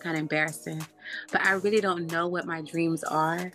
kind of embarrassing, but I really don't know what my dreams are.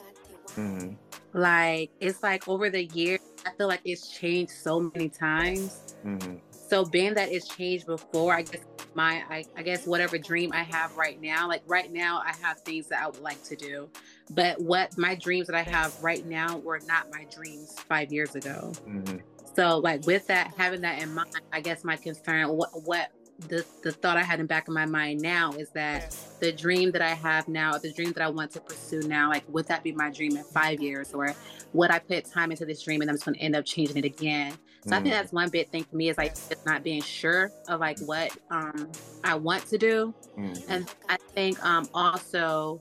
Mm-hmm. Like it's like over the years, I feel like it's changed so many times. Mm-hmm. So being that it's changed before, I guess my I, I, guess whatever dream I have right now, like right now I have things that I would like to do. But what my dreams that I have right now were not my dreams five years ago. Mm-hmm. So like with that, having that in mind, I guess my concern, what what the the thought I had in back of my mind now is that the dream that I have now, the dream that I want to pursue now, like would that be my dream in five years, or would I put time into this dream and I'm just going to end up changing it again? So mm. I think mm. that's one big thing for me is like just not being sure of like what um I want to do, mm. and I think um also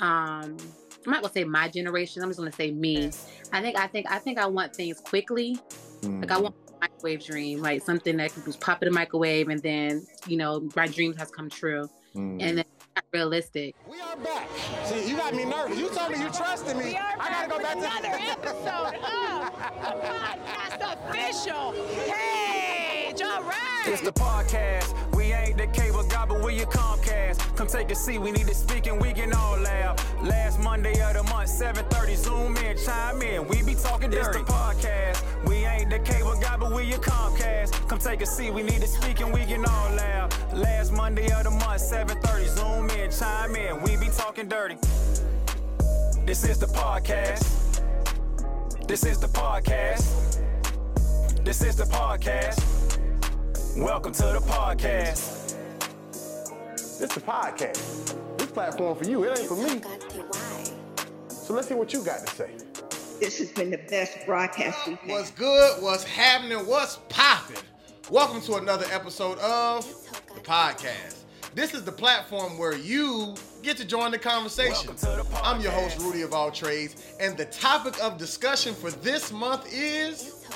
um I'm not gonna say my generation. I'm just gonna say me. I think I think I think I want things quickly. Mm. Like I want microwave dream, like something that can just pop in a microwave and then, you know, my dream has come true. Mm. And then not realistic. We are back. See, you got me nervous. You told me you trusted me. I gotta go back to another episode of the podcast official. Hey, all right. It's the podcast. We ain't the cable guy, but we your Comcast. Come take a seat. We need to speak and we can all laugh. Last Monday of the month, 7:30. Zoom in, chime in. We be talking dirty. It's the podcast. We ain't the cable guy, but we your Comcast. Come take a seat. We need to speak and we can all laugh. Last Monday of the month, 7:30. Zoom in, chime in. We be talking dirty. This is the podcast. This is the podcast. This is the podcast. Welcome to the podcast. This is the podcast. This platform for you. It ain't for me. So let's see what you got to say. This has been the best broadcast we've had. What's good? What's happening? What's popping? Welcome to another episode of the podcast. This is the platform where you get to join the conversation. The I'm your host, Rudy of All Trades, and the topic of discussion for this month is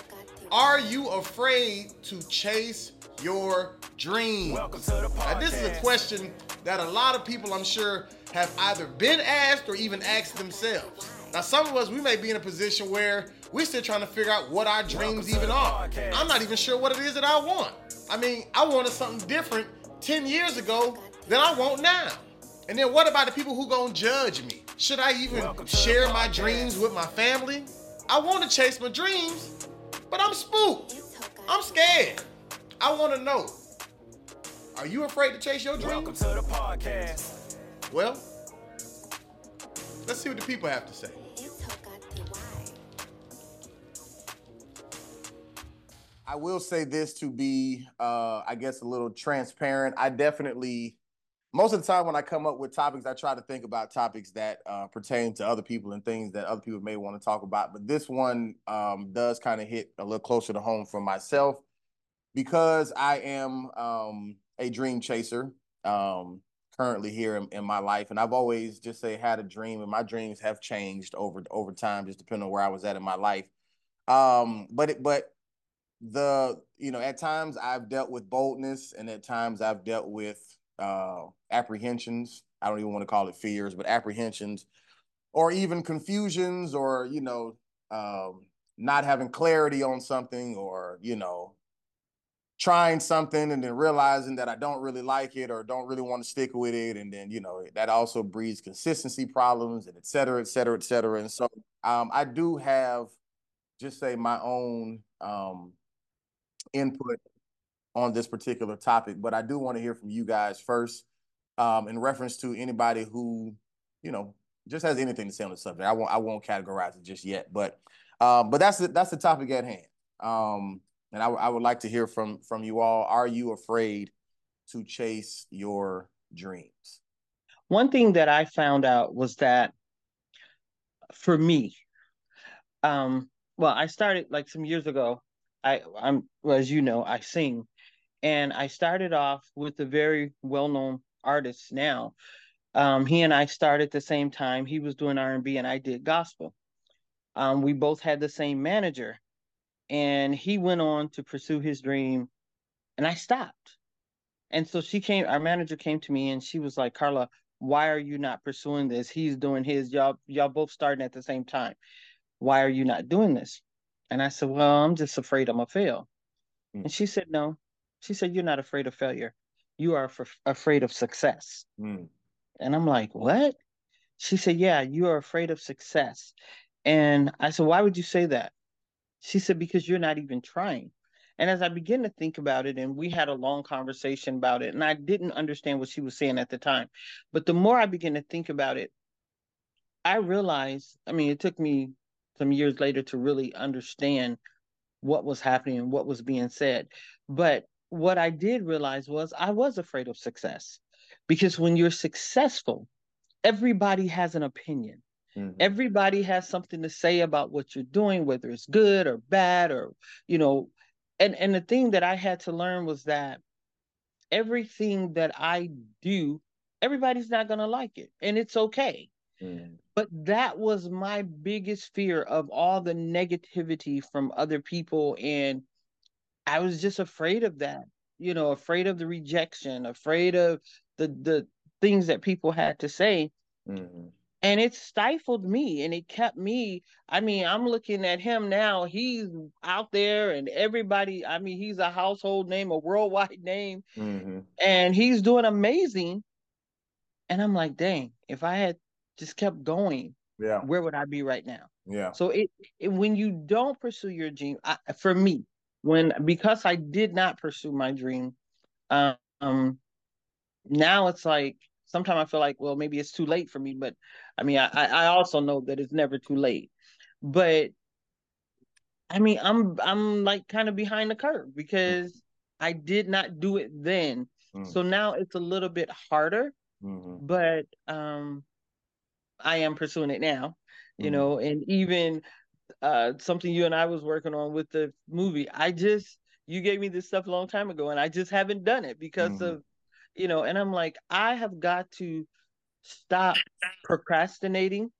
Are you afraid to chase your dreams? Welcome to the podcast. Now, this is a question that a lot of people, I'm sure, have either been asked or even asked themselves. Now, some of us, we may be in a position where we're still trying to figure out what our dreams even are. I'm not even sure what it is that I want. I mean, I wanted something different 10 years ago than I want now. And then what about the people who gonna judge me? Should I even share my dreams with my family? I want to chase my dreams, but I'm spooked. I'm scared. I want to know. Are you afraid to chase your dreams? Welcome to the podcast. Well, let's see what the people have to say. I will say this to be, uh, I guess, a little transparent. I definitely, most of the time when I come up with topics, I try to think about topics that uh, pertain to other people and things that other people may want to talk about. But this one um, does kind of hit a little closer to home for myself because I am um, a dream chaser um, currently here in, in, my life, and I've always just say had a dream, and my dreams have changed over over time, just depending on where I was at in my life. Um, but it, but the you know at times I've dealt with boldness, and at times I've dealt with uh, apprehensions. I don't even want to call it fears, but apprehensions, or even confusions, or you know. Um, not having clarity on something or you know trying something and then realizing that I don't really like it or don't really want to stick with it. And then, you know, that also breeds consistency problems and et cetera, et cetera, et cetera. And so um, I do have just say my own um, input on this particular topic, but I do want to hear from you guys first um, in reference to anybody who, you know, just has anything to say on the subject. I won't I won't categorize it just yet, but um, but that's the, that's the topic at hand. Um, and I, would like to hear from from you all. Are you afraid to chase your dreams? One thing that I found out was that for me, um, well, I started like some years ago. I I'm well, as you know, I sing, and I started off with a very well known artist. Now, um, he and I started at the same time. He was doing R and B, and I did gospel. Um, we both had the same manager, and he went on to pursue his dream and i stopped and so she came our manager came to me and she was like carla why are you not pursuing this he's doing his y'all y'all both starting at the same time why are you not doing this and i said well i'm just afraid i'm gonna fail mm. and she said no she said you're not afraid of failure you are f- afraid of success mm. And I'm like, what? She said, yeah, you are afraid of success. And I said, why would you say that? She said, because you're not even trying. And as I began to think about it, and we had a long conversation about it, and I didn't understand what she was saying at the time. But the more I began to think about it, I realized, I mean, it took me some years later to really understand what was happening and what was being said. But what I did realize was I was afraid of success because when you're successful, everybody has an opinion. Mm-hmm. Everybody has something to say about what you're doing, whether it's good or bad, or, you know, and, and the thing that I had to learn was that everything that I do, everybody's not going to like it. And it's okay. Mm. But that was my biggest fear of all the negativity from other people. And I was just afraid of that, you know, afraid of the rejection, afraid of the the things that people had to say. Mm-hmm. And it stifled me and it kept me. I mean, I'm looking at him now. He's out there and everybody, I mean, he's a household name, a worldwide name, mm-hmm. and he's doing amazing. And I'm like, dang, if I had just kept going, yeah, where would I be right now? Yeah. So it, it when you don't pursue your dream, I, for me, when because I did not pursue my dream, um, now it's like sometimes I feel like, well, maybe it's too late for me. But I mean, I I also know that it's never too late. But I mean, I'm I'm like kind of behind the curve because I did not do it then. Mm. So now it's a little bit harder. Mm-hmm. But um I am pursuing it now, you mm-hmm. know, and even uh something you and I was working on with the movie. I just you gave me this stuff a long time ago and I just haven't done it because mm-hmm. of you know, and I'm like I have got to stop procrastinating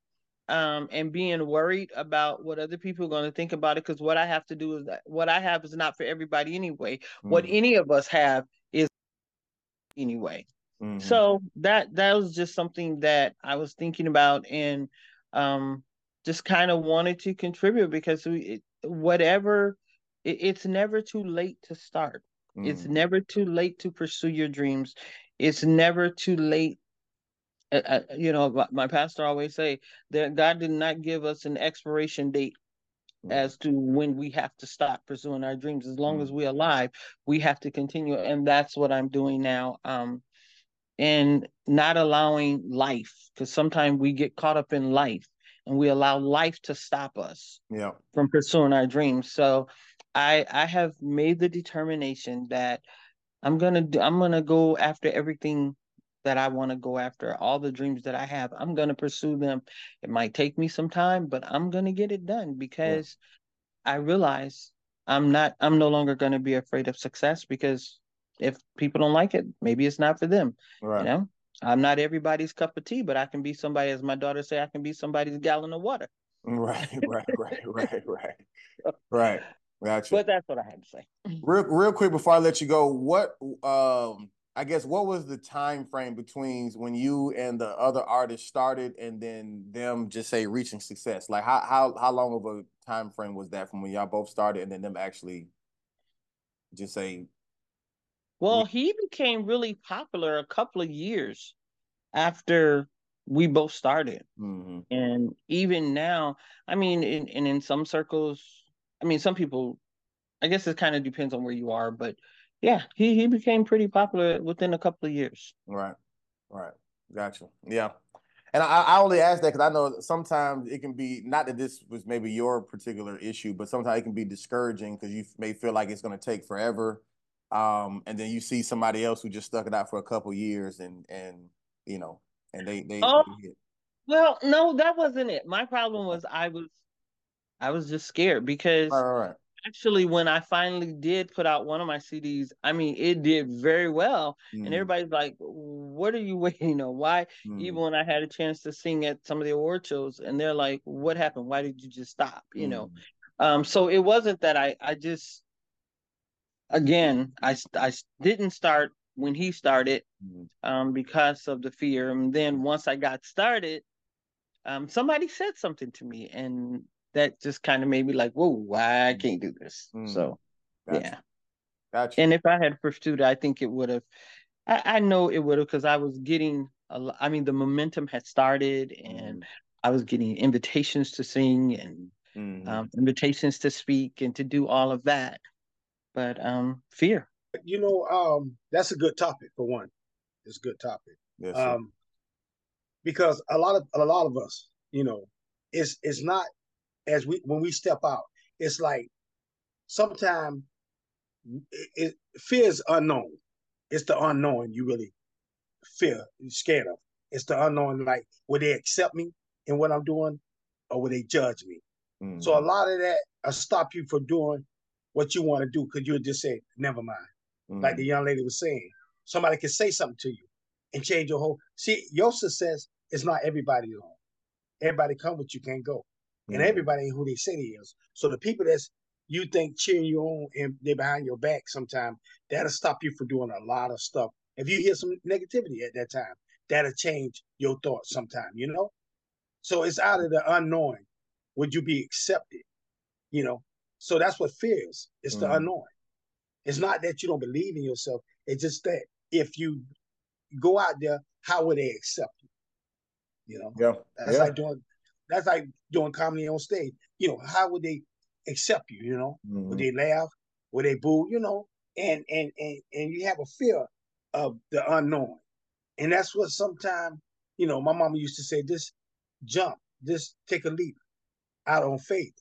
um and being worried about what other people are going to think about it because what I have to do is that what I have is not for everybody anyway. Mm-hmm. What any of us have is anyway. Mm-hmm. So that that was just something that I was thinking about and um, just kind of wanted to contribute because we it, whatever it, it's never too late to start. Mm-hmm. It's never too late to pursue your dreams. It's never too late. Uh, uh, you know, my pastor always say that God did not give us an expiration date mm-hmm. as to when we have to stop pursuing our dreams. As long as we're alive, we have to continue, and that's what I'm doing now. Um, and not allowing life because sometimes we get caught up in life and we allow life to stop us yeah. from pursuing our dreams so i i have made the determination that i'm gonna do i'm gonna go after everything that i want to go after all the dreams that i have i'm gonna pursue them it might take me some time but i'm gonna get it done because yeah. i realize i'm not i'm no longer gonna be afraid of success because if people don't like it, maybe it's not for them. Right. You know, I'm not everybody's cup of tea, but I can be somebody, as my daughter say, I can be somebody's gallon of water. Right, right, right, right, right, right. Gotcha. But that's what I had to say. Real, real quick before I let you go, what um I guess what was the time frame between when you and the other artists started and then them just say reaching success? Like how how how long of a time frame was that from when y'all both started and then them actually just say well, he became really popular a couple of years after we both started. Mm-hmm. And even now, I mean, in, and in some circles, I mean, some people, I guess it kind of depends on where you are, but yeah, he, he became pretty popular within a couple of years. Right. Right. Gotcha. Yeah. And I, I only ask that because I know sometimes it can be not that this was maybe your particular issue, but sometimes it can be discouraging because you may feel like it's going to take forever um, and then you see somebody else who just stuck it out for a couple years and and you know and they they, oh, they well no that wasn't it my problem was i was i was just scared because all right, actually when i finally did put out one of my cds i mean it did very well mm. and everybody's like what are you waiting on why mm. even when i had a chance to sing at some of the award shows and they're like what happened why did you just stop you mm. know um so it wasn't that i i just again, I, I didn't start when he started mm-hmm. um, because of the fear. And then once I got started, um, somebody said something to me, and that just kind of made me like, whoa, why I can't do this. Mm. So, gotcha. yeah. Gotcha. And if I had pursued it, I think it would have. I, I know it would have because I was getting I mean, the momentum had started, and mm-hmm. I was getting invitations to sing and mm-hmm. um, invitations to speak and to do all of that. But um, fear. You know, um, that's a good topic for one. It's a good topic. Yes, um, because a lot of a lot of us, you know, it's it's not as we when we step out. It's like sometimes it, it, fear is unknown. It's the unknown you really fear, you're scared of. It's the unknown, like, will they accept me in what I'm doing or will they judge me? Mm-hmm. So a lot of that will stop you from doing what you want to do because you'll just say, never mind. Mm-hmm. Like the young lady was saying, somebody can say something to you and change your whole. See, your success is not everybody's own. Everybody come with you can't go. Mm-hmm. And everybody ain't who they say they is. So the people that's you think cheering you on and they're behind your back sometimes, that'll stop you from doing a lot of stuff if you hear some negativity at that time, that'll change your thoughts sometime, you know? So it's out of the unknowing. Would you be accepted? You know? So that's what fear is. It's mm. the unknown. It's not that you don't believe in yourself. It's just that if you go out there, how would they accept you? You know? Yeah. That's yeah. like doing that's like doing comedy on stage. You know, how would they accept you? You know? Mm. Would they laugh? Would they boo? You know? And and and and you have a fear of the unknown. And that's what sometimes, you know, my mama used to say, just jump, just take a leap out on faith.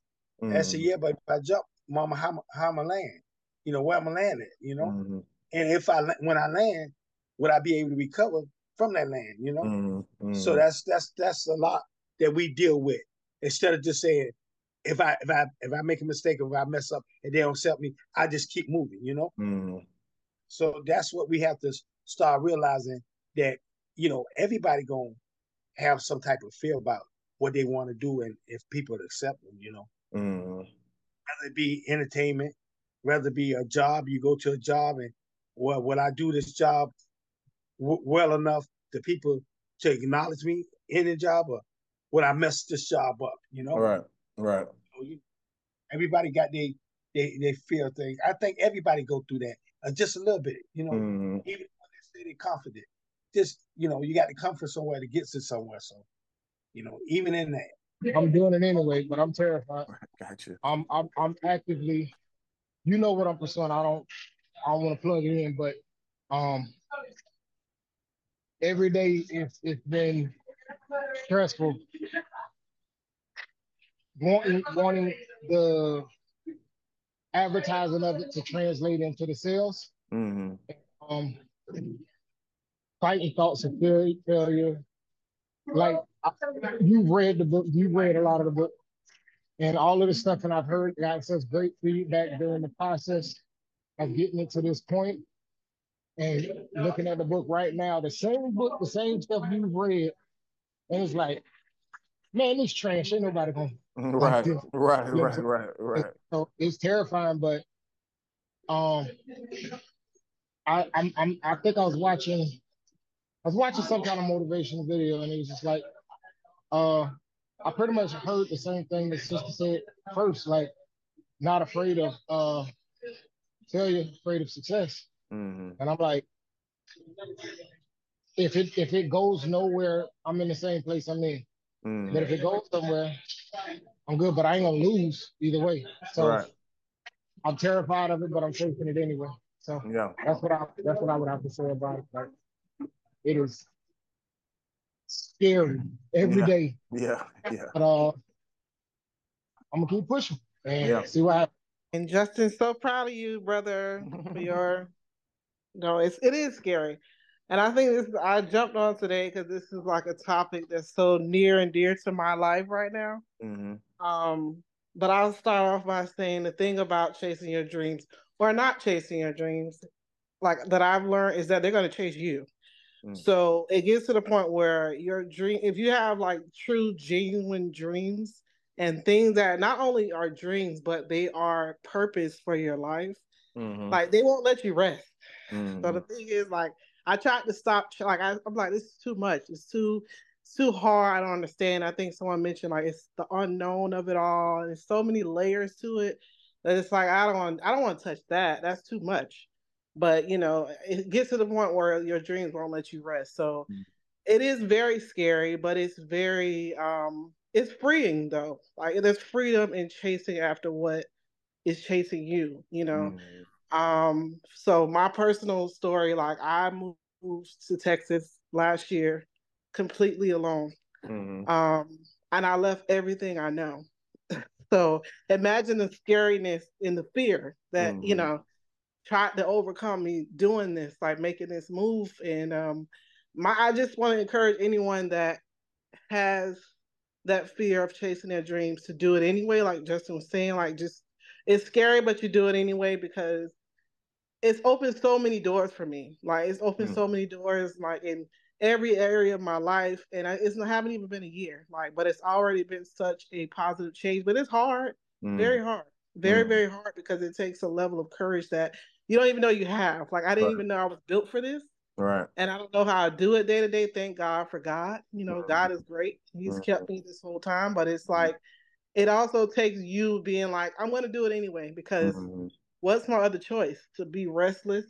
Mm-hmm. I said, yeah, but if I jump, mama, how, how am I land? You know, where am I land at, you know? Mm-hmm. And if I, when I land, would I be able to recover from that land, you know? Mm-hmm. So that's, that's, that's a lot that we deal with instead of just saying, if I, if I, if I make a mistake or if I mess up and they don't accept me, I just keep moving, you know? Mm-hmm. So that's what we have to start realizing that, you know, everybody gonna have some type of fear about what they want to do and if people accept them, you know. Mm. Whether it be entertainment, whether it be a job, you go to a job and well, will I do this job w- well enough to people to acknowledge me in the job or would I mess this job up, you know? Right, right. So you, everybody got their they, they fear things. I think everybody go through that uh, just a little bit, you know. Mm. Even when they say they're confident, just you know, you got to come from somewhere to get to somewhere. So, you know, even in that, I'm doing it anyway, but I'm terrified. Gotcha. I'm I'm I'm actively, you know what I'm pursuing. I don't I don't want to plug it in, but um, every day it's it's been stressful. Wanting wanting the advertising of it to translate into the sales. Mm-hmm. Um, fighting thoughts of failure. Like you've read the book, you've read a lot of the book, and all of the stuff, and I've heard got such great feedback during the process of getting it to this point. And looking at the book right now, the same book, the same stuff you've read, and it's like, man, this trash. Ain't nobody gonna right, right, right, right, right. So it's terrifying, but um, I I'm, I'm I think I was watching I was watching some kind of motivational video, and it was just like, uh, I pretty much heard the same thing that sister said first, like, not afraid of uh failure, afraid of success, mm-hmm. and I'm like, if it if it goes nowhere, I'm in the same place I'm in. Mm. But if it goes somewhere, I'm good. But I ain't gonna lose either way. So right. I'm terrified of it, but I'm facing it anyway. So yeah, that's what I that's what I would have to say about it. Like it is scary every yeah. day. yeah. Yeah, But uh, I'm gonna keep pushing and yeah. see what happens. And Justin, so proud of you, brother, for your no, it's it is scary. And I think this I jumped on today because this is like a topic that's so near and dear to my life right now. Mm-hmm. Um, but I'll start off by saying the thing about chasing your dreams or not chasing your dreams, like that I've learned is that they're going to chase you. Mm-hmm. So it gets to the point where your dream, if you have like true, genuine dreams and things that not only are dreams, but they are purpose for your life, mm-hmm. like they won't let you rest. So the mm-hmm. thing is, like, I tried to stop. Like I, am like, this is too much. It's too, it's too hard. I don't understand. I think someone mentioned like it's the unknown of it all. There's so many layers to it that it's like I don't want. I don't want to touch that. That's too much. But you know, it gets to the point where your dreams won't let you rest. So. Mm. It is very scary, but it's very um it's freeing though. Like there's freedom in chasing after what is chasing you, you know. Mm. Um so my personal story like I moved to Texas last year completely alone. Mm-hmm. Um and I left everything I know. so imagine the scariness and the fear that, mm-hmm. you know, tried to overcome me doing this, like making this move. And um my I just want to encourage anyone that has that fear of chasing their dreams to do it anyway, like Justin was saying, like just it's scary, but you do it anyway because it's opened so many doors for me. Like it's opened mm. so many doors, like in every area of my life, and I, it's not haven't even been a year, like, but it's already been such a positive change. But it's hard, mm. very hard, very mm. very hard because it takes a level of courage that you don't even know you have. Like I didn't right. even know I was built for this. Right. And I don't know how I do it day to day. Thank God for God. You know, mm-hmm. God is great. He's mm-hmm. kept me this whole time. But it's like it also takes you being like, I'm gonna do it anyway, because mm-hmm. What's my other choice? To be restless,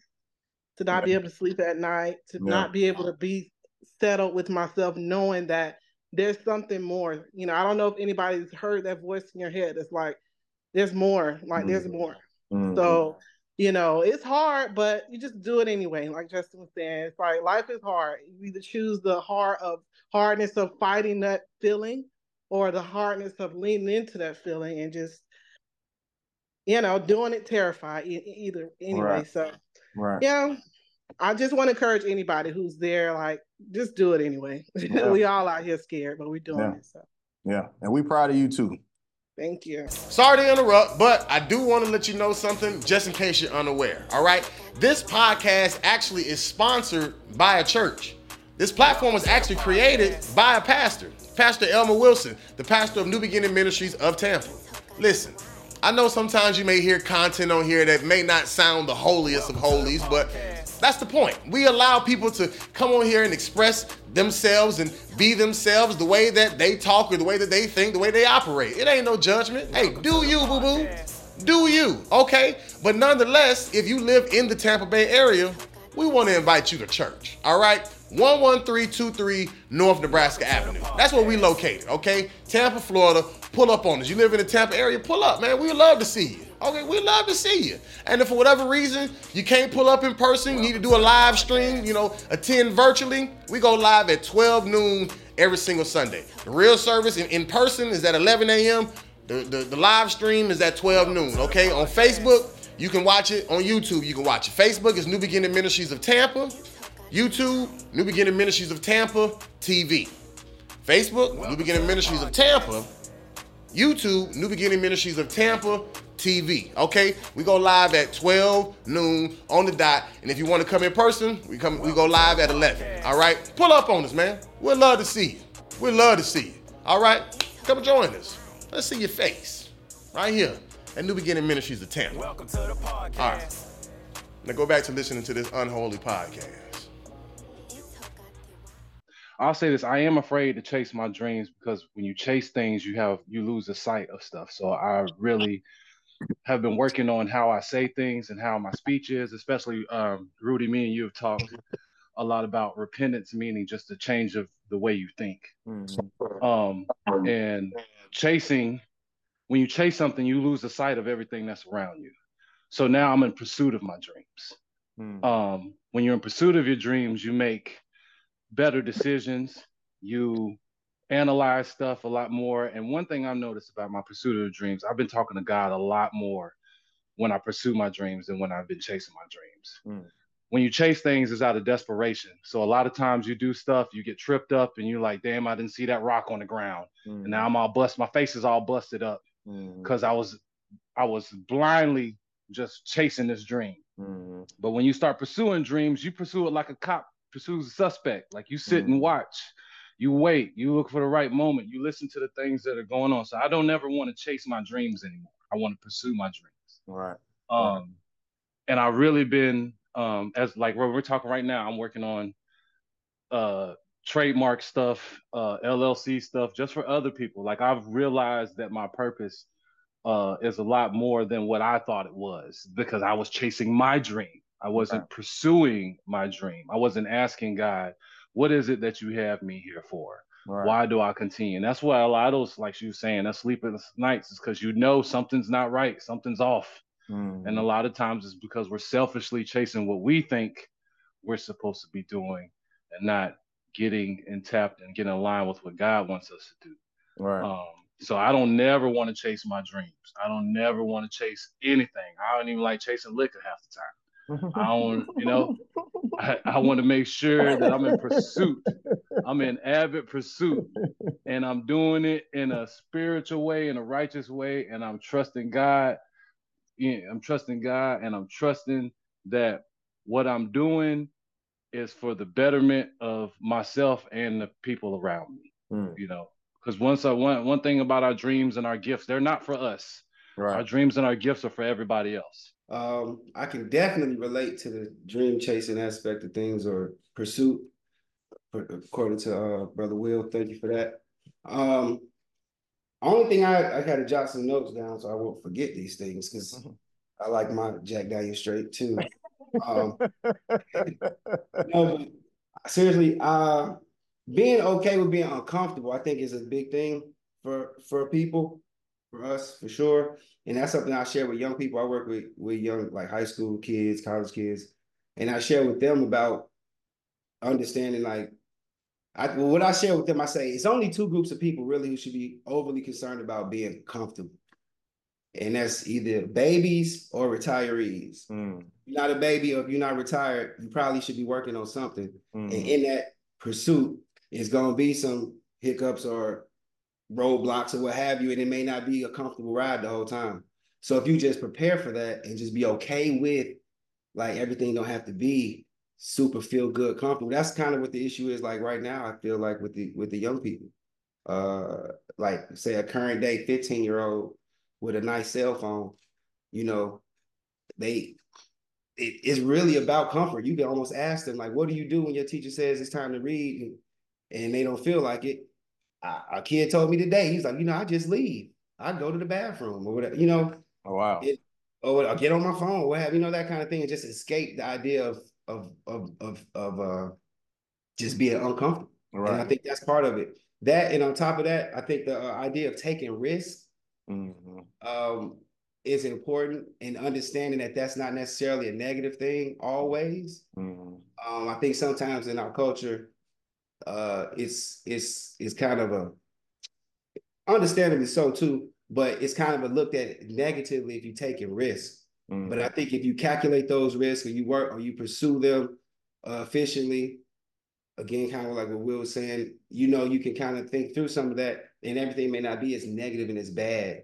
to not be able to sleep at night, to yeah. not be able to be settled with myself, knowing that there's something more. You know, I don't know if anybody's heard that voice in your head. It's like, there's more, like there's mm-hmm. more. Mm-hmm. So you know, it's hard, but you just do it anyway. Like Justin was saying, it's like life is hard. You either choose the hard of hardness of fighting that feeling or the hardness of leaning into that feeling and just, you know, doing it terrified either anyway. Right. So, right. yeah, I just want to encourage anybody who's there, like, just do it anyway. Yeah. we all out here scared, but we're doing yeah. it. So, yeah, and we proud of you too. Thank you. Sorry to interrupt, but I do want to let you know something just in case you're unaware. All right. This podcast actually is sponsored by a church. This platform was actually created by a pastor, Pastor Elmer Wilson, the pastor of New Beginning Ministries of Tampa. Listen, I know sometimes you may hear content on here that may not sound the holiest of holies, but that's the point. We allow people to come on here and express themselves and be themselves the way that they talk or the way that they think, the way they operate. It ain't no judgment. Hey, do you, boo boo. Do you, okay? But nonetheless, if you live in the Tampa Bay area, we want to invite you to church, all right? 11323 North Nebraska Avenue. That's where we located, okay? Tampa, Florida. Pull up on us. You live in the Tampa area, pull up, man. We would love to see you. Okay, we love to see you. And if for whatever reason you can't pull up in person, you need to do a live stream, you know, attend virtually, we go live at 12 noon every single Sunday. The real service in, in person is at 11 a.m. The, the, the live stream is at 12 noon, okay? On Facebook, you can watch it. On YouTube, you can watch it. Facebook is New Beginning Ministries of Tampa. YouTube, New Beginning Ministries of Tampa TV. Facebook, New Beginning Ministries of Tampa. YouTube, New Beginning Ministries of Tampa TV. Okay, we go live at 12 noon on the dot, and if you want to come in person, we come we go live at 11. All right, pull up on us, man. We'd love to see you. We'd love to see you. All right, come join us. Let's see your face right here at New Beginning Ministries of Tampa. Welcome to the podcast. All right, now go back to listening to this unholy podcast. I'll say this: I am afraid to chase my dreams because when you chase things, you have you lose the sight of stuff. So I really have been working on how I say things and how my speech is, especially um, Rudy. Me and you have talked a lot about repentance, meaning just a change of the way you think. Mm-hmm. Um, and chasing, when you chase something, you lose the sight of everything that's around you. So now I'm in pursuit of my dreams. Mm-hmm. Um, when you're in pursuit of your dreams, you make better decisions. You analyze stuff a lot more. And one thing I've noticed about my pursuit of dreams, I've been talking to God a lot more when I pursue my dreams than when I've been chasing my dreams. Mm. When you chase things, it's out of desperation. So a lot of times you do stuff, you get tripped up, and you're like, "Damn, I didn't see that rock on the ground," mm. and now I'm all bust. My face is all busted up because mm. I was, I was blindly just chasing this dream. Mm-hmm. But when you start pursuing dreams, you pursue it like a cop pursues a suspect. Like you sit mm. and watch you wait, you look for the right moment, you listen to the things that are going on. So I don't ever want to chase my dreams anymore. I want to pursue my dreams. Right. Um, and I've really been um as like where we're talking right now, I'm working on uh trademark stuff, uh LLC stuff just for other people. Like I've realized that my purpose uh is a lot more than what I thought it was because I was chasing my dream. I wasn't right. pursuing my dream. I wasn't asking God, what is it that you have me here for? Right. Why do I continue? And that's why a lot of those, like you was saying, that sleepless nights is because you know something's not right, something's off. Mm-hmm. And a lot of times it's because we're selfishly chasing what we think we're supposed to be doing and not getting and tapped and getting aligned with what God wants us to do. Right. Um, so I don't never want to chase my dreams. I don't never want to chase anything. I don't even like chasing liquor half the time. I don't, you know, I, I want to make sure that I'm in pursuit. I'm in avid pursuit and I'm doing it in a spiritual way, in a righteous way, and I'm trusting God. I'm trusting God and I'm trusting that what I'm doing is for the betterment of myself and the people around me. Mm. You know, because once I one one thing about our dreams and our gifts, they're not for us. Right. Our dreams and our gifts are for everybody else. Um, I can definitely relate to the dream chasing aspect of things or pursuit, according to uh, Brother Will. Thank you for that. Um, only thing I, I got to jot some notes down so I won't forget these things because mm-hmm. I like my Jack Daniel straight too. um, no, but seriously, uh, being okay with being uncomfortable, I think, is a big thing for for people, for us, for sure. And that's something I share with young people. I work with with young like high school kids, college kids, and I share with them about understanding like I well, what I share with them, I say it's only two groups of people really who should be overly concerned about being comfortable. And that's either babies or retirees. Mm. you're not a baby or if you're not retired, you probably should be working on something. Mm. And in that pursuit, it's gonna be some hiccups or roadblocks or what have you, and it may not be a comfortable ride the whole time. So if you just prepare for that and just be okay with like everything don't have to be super feel good comfortable. That's kind of what the issue is like right now. I feel like with the with the young people. Uh like say a current day 15 year old with a nice cell phone, you know, they it, it's really about comfort. You can almost ask them like, what do you do when your teacher says it's time to read and, and they don't feel like it? A kid told me today, he's like, you know, I just leave. I go to the bathroom or whatever, you know. Oh wow. It, or i get on my phone, what have you know that kind of thing, and just escape the idea of of of of of uh just being uncomfortable. Right. And I think that's part of it. That and on top of that, I think the uh, idea of taking risks mm-hmm. um, is important and understanding that that's not necessarily a negative thing always. Mm-hmm. Um, I think sometimes in our culture, uh, it's it's it's kind of a understandably so too, but it's kind of a looked at negatively if you take a risk. Mm-hmm. But I think if you calculate those risks or you work or you pursue them uh, efficiently, again, kind of like what Will was saying, you know, you can kind of think through some of that, and everything may not be as negative and as bad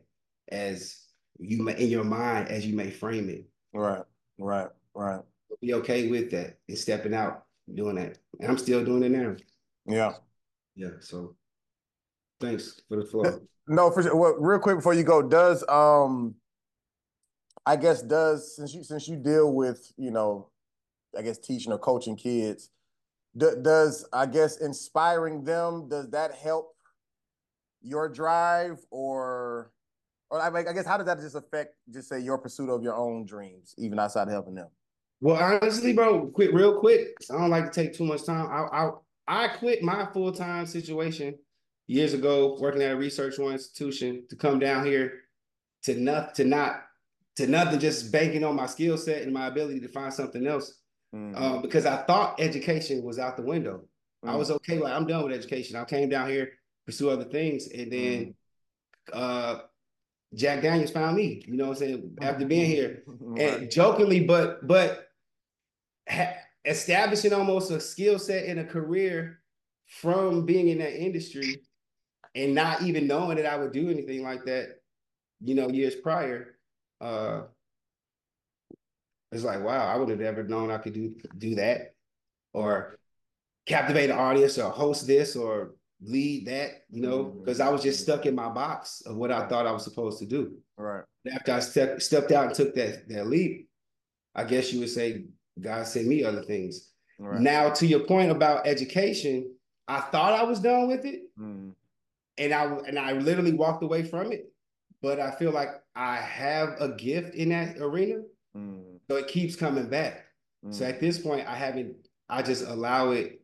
as you may in your mind as you may frame it. Right, right, right. Be okay with that and stepping out, doing that. And I'm still doing it now. Yeah. Yeah. So thanks for the floor. No, for sure. Well, real quick before you go, does um I guess does since you since you deal with, you know, I guess teaching or coaching kids, d- does I guess inspiring them, does that help your drive or or I, I guess how does that just affect just say your pursuit of your own dreams, even outside of helping them? Well, honestly, bro, quick, real quick. I don't like to take too much time. I, I I quit my full time situation years ago, working at a research one institution, to come down here to not to not to nothing, just banking on my skill set and my ability to find something else. Mm-hmm. Um, because I thought education was out the window. Mm-hmm. I was okay, like I'm done with education. I came down here, pursue other things, and then mm-hmm. uh, Jack Daniels found me. You know what I'm saying? After being here, right. and jokingly, but but. Ha- establishing almost a skill set and a career from being in that industry and not even knowing that I would do anything like that, you know, years prior, uh, it's like, wow, I would have never known I could do do that or captivate an audience or host this or lead that, you know, because mm-hmm. I was just stuck in my box of what I thought I was supposed to do. Right. After I stepped stepped out and took that that leap, I guess you would say God sent me other things. Right. Now, to your point about education, I thought I was done with it, mm. and I and I literally walked away from it. But I feel like I have a gift in that arena, mm. so it keeps coming back. Mm. So at this point, I haven't. I just allow it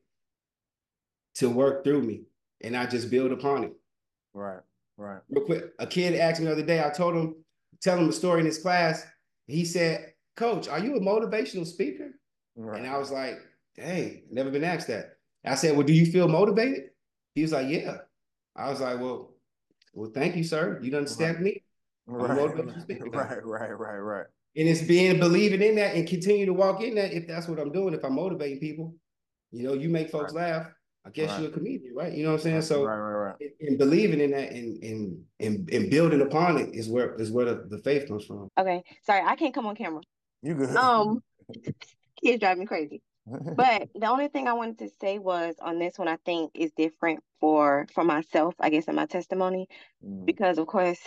to work through me, and I just build upon it. Right, right. Real quick, a kid asked me the other day. I told him, tell him a story in his class. He said, "Coach, are you a motivational speaker?" Right. And I was like, "Dang, never been asked that." I said, "Well, do you feel motivated?" He was like, "Yeah." I was like, "Well, well, thank you, sir. You understand right. me." Right. right, right, right, right. And it's being believing in that and continue to walk in that if that's what I'm doing, if I'm motivating people. You know, you make folks right. laugh. I guess right. you're a comedian, right? You know what I'm saying? So right, right, right. And believing in that and and and, and building upon it is where is where the, the faith comes from. Okay. Sorry, I can't come on camera. You good. Um kids drive me crazy. but the only thing I wanted to say was on this one I think is different for for myself, I guess in my testimony. Mm. Because of course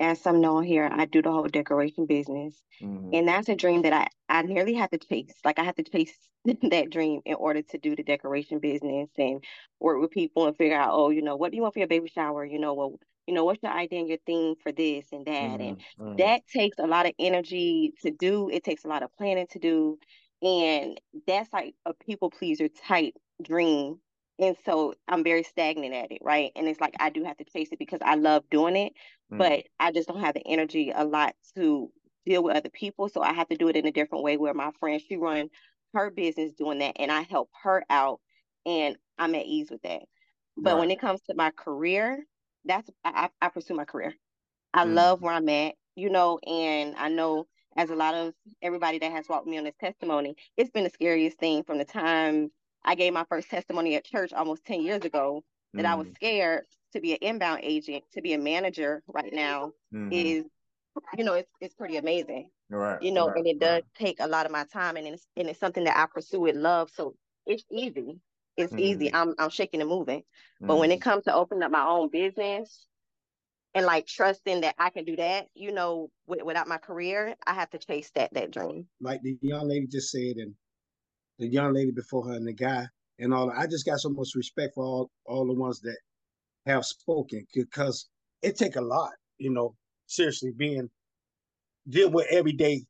as some know here, I do the whole decoration business. Mm-hmm. And that's a dream that I, I nearly had to chase. Like I had to chase that dream in order to do the decoration business and work with people and figure out, oh, you know, what do you want for your baby shower? You know, well, you know, what's your idea and your theme for this and that? Mm-hmm. And mm-hmm. that takes a lot of energy to do. It takes a lot of planning to do. And that's like a people pleaser type dream and so I'm very stagnant at it, right? And it's like I do have to chase it because I love doing it, mm. but I just don't have the energy a lot to deal with other people. So I have to do it in a different way where my friend, she run her business doing that and I help her out and I'm at ease with that. But right. when it comes to my career, that's I, I pursue my career. I mm. love where I'm at, you know, and I know as a lot of everybody that has walked me on this testimony, it's been the scariest thing from the time I gave my first testimony at church almost 10 years ago that mm. I was mm. scared to be an inbound agent, to be a manager right now mm-hmm. is, you know, it's, it's pretty amazing. Right. You know, right, and it does right. take a lot of my time and it's, and it's something that I pursue with love. So it's easy. It's mm easy. I'm, I'm shaking and moving. mm But when it mm-hmm. comes to opening up my own business and like trusting that I can do that, you know, with, without my career, I have to chase that, that dream. Like the young lady just said, and the young lady before her and the guy and all. I just got so much respect for all all the ones that have spoken because it take a lot, you know. Seriously, being deal with everyday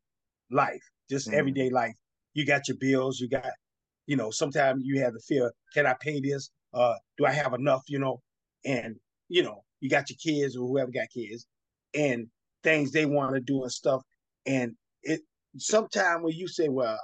life, just mm. everyday life. You got your bills, you got, you know. Sometimes you have the fear: Can I pay this? Uh, do I have enough? You know, and you know, you got your kids or whoever got kids, and things they want to do and stuff. And it sometimes when you say, "Well,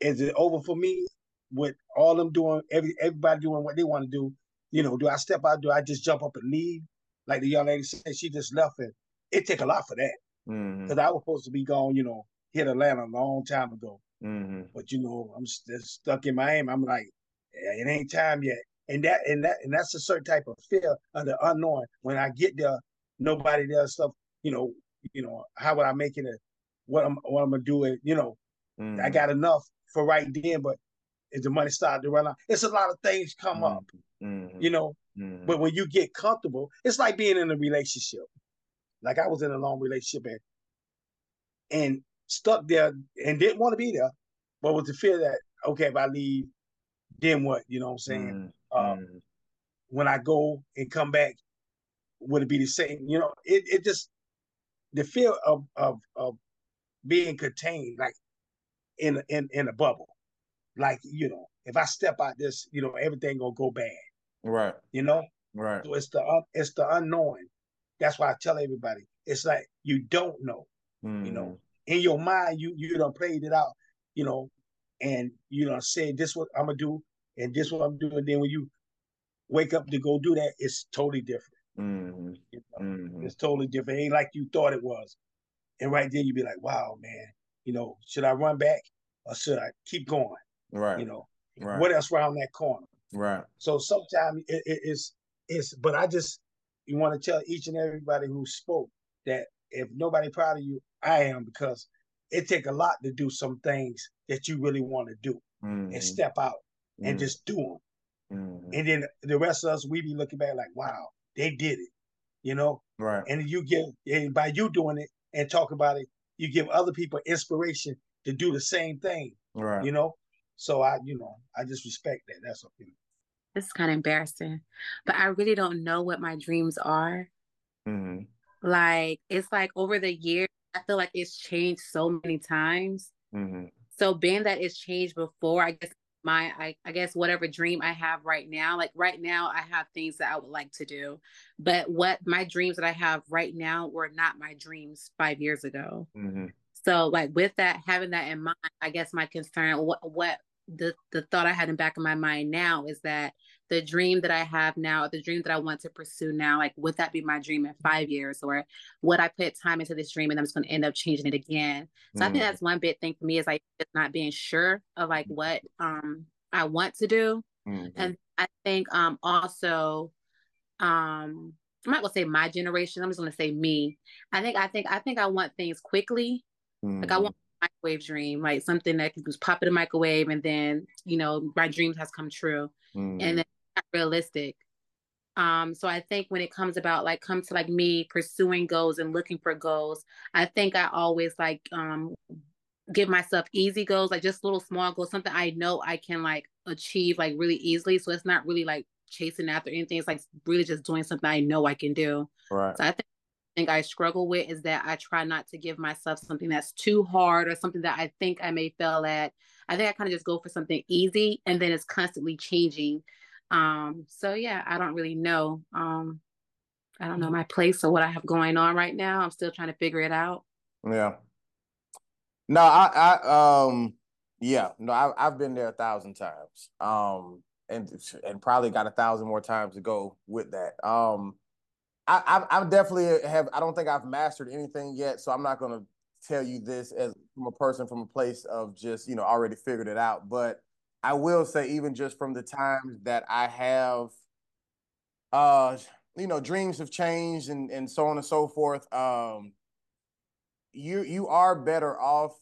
is it over for me with all them doing every everybody doing what they want to do? You know, do I step out? Do I just jump up and leave? Like the young lady said, she just left it. It take a lot for that because mm-hmm. I was supposed to be gone. You know, hit Atlanta a long time ago. Mm-hmm. But you know, I'm stuck in Miami. I'm like, yeah, it ain't time yet. And that and that and that's a certain type of fear of the unknown. When I get there, nobody does stuff. You know, you know, how would I make it? A, what I'm what I'm gonna do? It. You know, mm-hmm. I got enough for right then, but if the money started to run out, it's a lot of things come up, mm-hmm. you know. Mm-hmm. But when you get comfortable, it's like being in a relationship. Like I was in a long relationship and and stuck there and didn't want to be there, but with the fear that okay, if I leave, then what? You know what I'm saying? Mm-hmm. Um, when I go and come back, would it be the same? You know, it it just the fear of of of being contained, like in in in a bubble. Like you know, if I step out this, you know, everything gonna go bad. Right. You know. Right. So it's the uh, it's the unknowing. That's why I tell everybody. It's like you don't know. Mm. You know, mm. In your mind, you you don't played it out. You know, and you know said this what I'm gonna do, and this what I'm doing. Then when you wake up to go do that, it's totally different. Mm-hmm. You know? mm-hmm. It's totally different. It ain't like you thought it was. And right then you'd be like, wow, man, you know, should I run back or should I keep going? Right. You know, right. what else around that corner? Right. So sometimes it, it, it's it's, but I just you want to tell each and everybody who spoke that if nobody proud of you, I am because it take a lot to do some things that you really want to do mm-hmm. and step out mm-hmm. and just do them. Mm-hmm. And then the rest of us, we be looking back like, wow, they did it, you know? Right. And you get, and by you doing it and talk about it, you give other people inspiration to do the same thing. Right. You know? So I, you know, I just respect that. That's okay. This is kind of embarrassing, but I really don't know what my dreams are. Mm-hmm. Like it's like over the years, I feel like it's changed so many times. Mm-hmm. So being that it's changed before, I guess my I, I guess whatever dream I have right now. Like right now, I have things that I would like to do, but what my dreams that I have right now were not my dreams five years ago. Mm-hmm. So like with that, having that in mind, I guess my concern, what what the the thought I had in back of my mind now is that the dream that I have now, the dream that I want to pursue now, like would that be my dream in five years, or would I put time into this dream and I'm just going to end up changing it again? So mm. I think mm. that's one big thing for me is like just not being sure of like what um I want to do, mm-hmm. and I think um also um I'm not gonna say my generation. I'm just gonna say me. I think I think I think I want things quickly. Mm-hmm. Like I want microwave dream, like something that can just pop in a microwave and then, you know, my dreams has come true. Mm. And then realistic. Um, so I think when it comes about like come to like me pursuing goals and looking for goals, I think I always like um give myself easy goals, like just little small goals, something I know I can like achieve like really easily. So it's not really like chasing after anything. It's like really just doing something I know I can do. Right. So I think think I struggle with is that I try not to give myself something that's too hard or something that I think I may fail at. I think I kind of just go for something easy and then it's constantly changing. Um, so yeah, I don't really know. Um, I don't know my place or what I have going on right now. I'm still trying to figure it out. Yeah. No, I, I, um, yeah, no, I, I've been there a thousand times. Um, and and probably got a thousand more times to go with that. Um, I, I, definitely have. I don't think I've mastered anything yet, so I'm not going to tell you this as from a person from a place of just you know already figured it out. But I will say, even just from the times that I have, uh, you know, dreams have changed and and so on and so forth. Um, you you are better off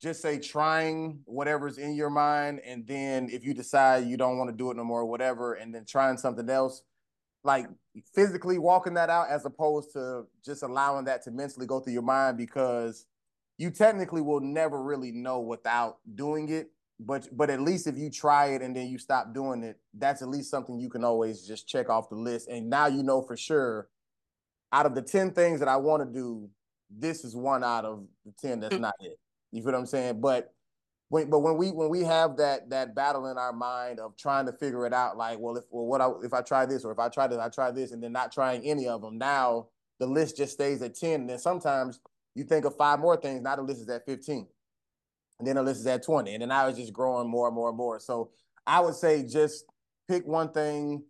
just say trying whatever's in your mind, and then if you decide you don't want to do it no more, whatever, and then trying something else like physically walking that out as opposed to just allowing that to mentally go through your mind because you technically will never really know without doing it. But but at least if you try it and then you stop doing it that's at least something you can always just check off the list. And now you know for sure out of the 10 things that I want to do this is one out of the 10 that's mm. not it. You feel what I'm saying? But when, but when we when we have that that battle in our mind of trying to figure it out, like, well, if well, what I, if I try this or if I try this, I try this, and then not trying any of them. Now the list just stays at ten, and then sometimes you think of five more things. Now the list is at fifteen, and then the list is at twenty, and then now it's just growing more and more and more. So I would say just pick one thing,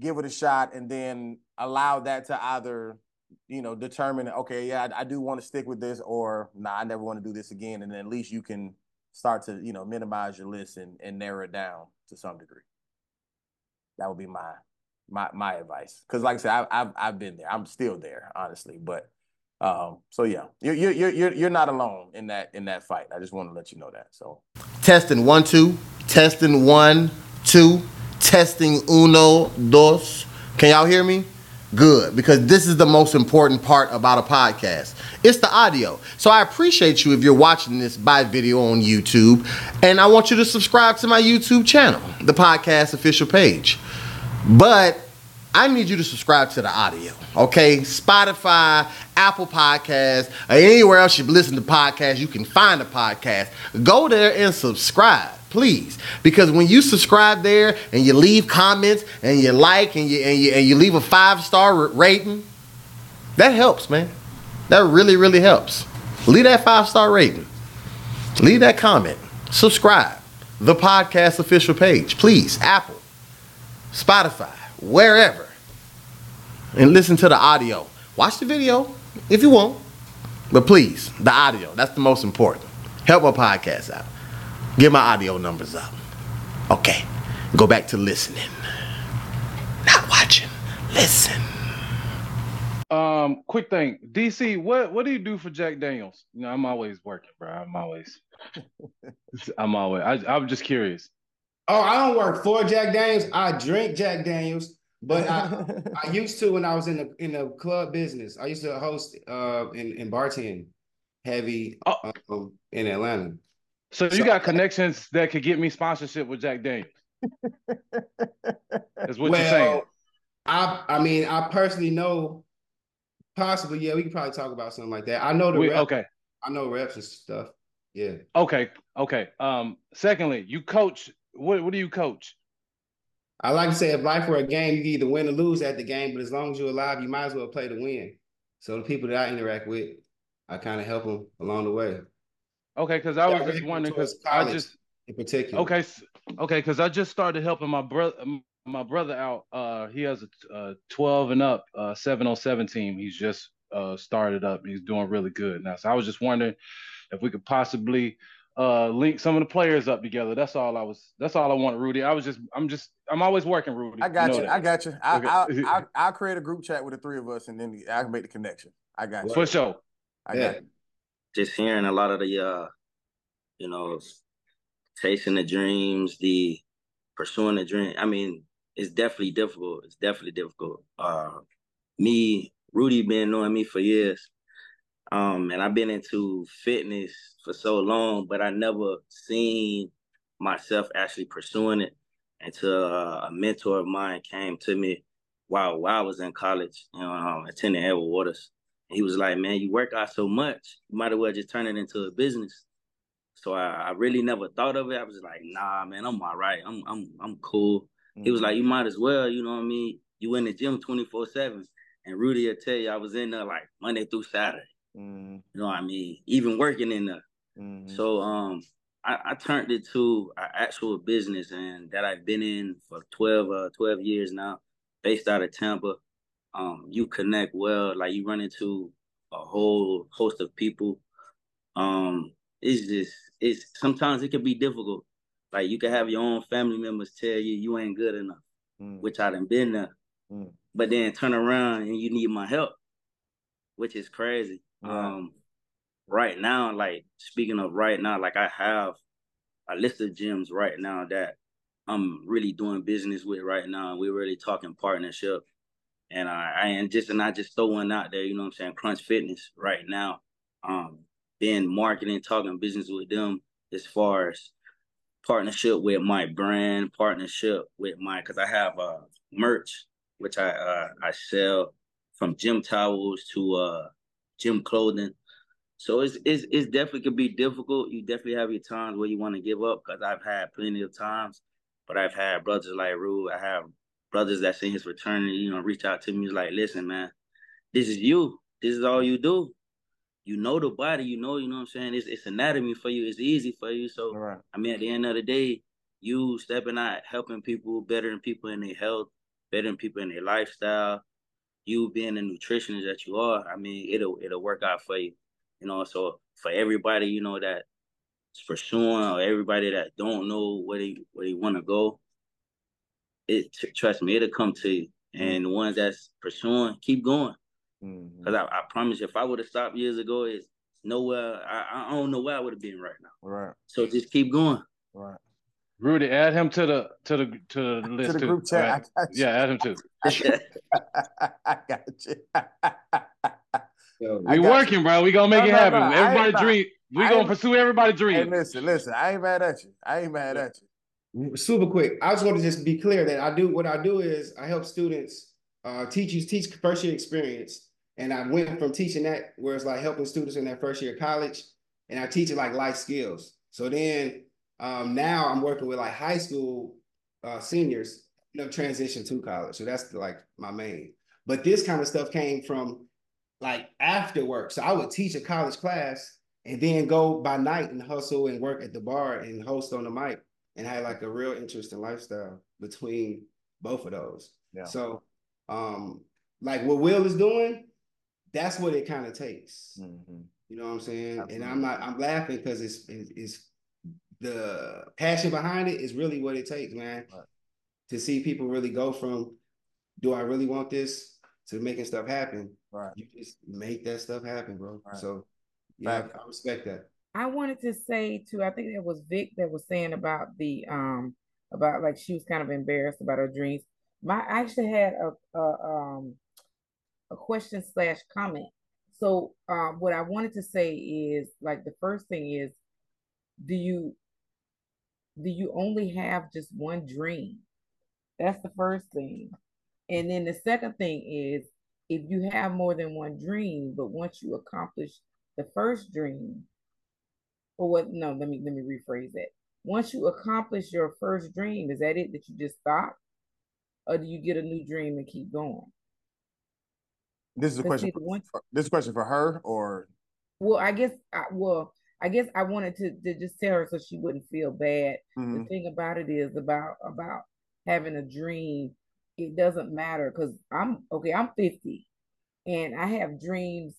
give it a shot, and then allow that to either you know determine okay yeah I, I do want to stick with this or nah I never want to do this again, and at least you can start to you know minimize your list and, and narrow it down to some degree. That would be my my my advice. Because like I said, I, I've I've been there. I'm still there, honestly. But um, so yeah, you're you're you're you're not alone in that in that fight. I just want to let you know that. So testing one two, testing one two, testing uno dos. Can y'all hear me? Good, because this is the most important part about a podcast. It's the audio. So I appreciate you if you're watching this by video on YouTube. And I want you to subscribe to my YouTube channel, the podcast official page. But I need you to subscribe to the audio, okay? Spotify, Apple Podcasts, or anywhere else you listen to podcasts, you can find a podcast. Go there and subscribe please. Because when you subscribe there and you leave comments and you like and you and you, and you leave a five star rating that helps man. That really really helps. Leave that five star rating. Leave that comment. Subscribe. The podcast official page please. Apple. Spotify wherever and listen to the audio watch the video if you want but please the audio that's the most important help my podcast out Get my audio numbers up. Okay. Go back to listening. Not watching. Listen. Um, quick thing, DC, what what do you do for Jack Daniels? You know, I'm always working, bro. I'm always, I'm always. I, I'm just curious. Oh, I don't work for Jack Daniels. I drink Jack Daniels, but I, I used to when I was in the in the club business. I used to host uh in in bartend heavy oh. um, in Atlanta. So you so, got connections that could get me sponsorship with Jack Daniels. That's what well, you're saying. I I mean, I personally know possibly, yeah, we can probably talk about something like that. I know the we, okay. I know reps and stuff. Yeah. Okay. Okay. Um. Secondly, you coach. What What do you coach? I like to say, if life were a game, you either win or lose at the game. But as long as you're alive, you might as well play to win. So the people that I interact with, I kind of help them along the way. Okay, because I was just wondering because I just in particular. Okay, okay, because I just started helping my brother my brother out. Uh, he has a, a 12 and up uh 707 team. He's just uh started up. He's doing really good now. So I was just wondering if we could possibly uh link some of the players up together. That's all I was. That's all I wanted, Rudy. I was just. I'm just. I'm always working, Rudy. I got you. Know you I got you. I, okay. I'll, I'll, I'll, create a group chat with the three of us, and then I can make the connection. I got you for sure. I yeah. got you. Just hearing a lot of the, uh you know, chasing the dreams, the pursuing the dream. I mean, it's definitely difficult. It's definitely difficult. Uh, me, Rudy, been knowing me for years. Um, and I've been into fitness for so long, but I never seen myself actually pursuing it until uh, a mentor of mine came to me while while I was in college, you know, um, attending Edward Waters. And he was like, "Man, you work out so much, you might as well just turn it into a business." So I, I really never thought of it. I was like, "Nah, man, I'm all right. I'm I'm I'm cool." Mm-hmm. He was like, "You might as well, you know what I mean? You in the gym twenty four seven." And Rudy will tell you, I was in there like Monday through Saturday. Mm-hmm. You know what I mean? Even working in there. Mm-hmm. So um, I, I, turned it to an actual business and that I've been in for 12, uh, 12 years now, based out of Tampa. Um, you connect well, like you run into a whole host of people. Um, it's just it's sometimes it can be difficult. Like you can have your own family members tell you you ain't good enough, mm. which I done been there. Mm. But then turn around and you need my help, which is crazy. Um, right now, like speaking of right now, like I have a list of gyms right now that I'm really doing business with right now. And we're really talking partnership. And I, I and just and I just throw one out there, you know what I'm saying? Crunch Fitness right now. Um, being marketing, talking business with them as far as partnership with my brand, partnership with my because I have uh merch which I uh I sell from gym towels to uh gym clothing. So it's, it's it's definitely could be difficult. You definitely have your times where you want to give up because I've had plenty of times, but I've had brothers like Rue. I have brothers that's in his fraternity, you know, reach out to me He's like, listen, man, this is you. This is all you do. You know the body, you know, you know what I'm saying? It's it's anatomy for you, it's easy for you. So right. I mean at the end of the day, you stepping out, helping people, bettering people in their health, bettering people in their lifestyle, you being the nutritionist that you are, I mean, it'll it'll work out for you. You know, so for everybody, you know, that's pursuing or everybody that don't know where they where they want to go, it trust me, it'll come to you. Mm-hmm. And the ones that's pursuing, keep going. Because mm-hmm. I, I promise you, if I would have stopped years ago, it's nowhere. I, I don't know where I would have been right now. Right. So just keep going. Right. Rudy, add him to the to the to the list to the too. group chat. Right? Yeah, add him too. I got you. Yo, we working, you. bro. We gonna make no, it happen. No, no. Everybody dream. We gonna pursue everybody dream. Hey, listen, listen. I ain't mad at you. I ain't mad at you. Super quick. I just want to just be clear that I do what I do is I help students uh teach you teach first year experience. And I went from teaching that where it's like helping students in their first year of college, and I teach it like life skills. So then um, now I'm working with like high school uh, seniors, know, transition to college. So that's like my main. But this kind of stuff came from like after work. So I would teach a college class and then go by night and hustle and work at the bar and host on the mic and had like a real interesting lifestyle between both of those. Yeah. So um like what Will is doing, that's what it kind of takes. Mm-hmm. You know what I'm saying? Absolutely. And I'm not I'm laughing because it's it's the passion behind it is really what it takes, man. Right. To see people really go from, do I really want this to making stuff happen? Right. You just make that stuff happen, bro. Right. So yeah, I, I respect that. I wanted to say too, I think it was Vic that was saying about the um about like she was kind of embarrassed about her dreams. My I actually had a, a um a question slash comment. So um what I wanted to say is like the first thing is do you do you only have just one dream? That's the first thing. And then the second thing is if you have more than one dream, but once you accomplish the first dream, or what? No, let me let me rephrase that. Once you accomplish your first dream, is that it? That you just stop, or do you get a new dream and keep going? This is a question. For, this is a question for her, or well, I guess. I, well, I guess I wanted to, to just tell her so she wouldn't feel bad. Mm-hmm. The thing about it is about about having a dream. It doesn't matter because I'm okay. I'm 50, and I have dreams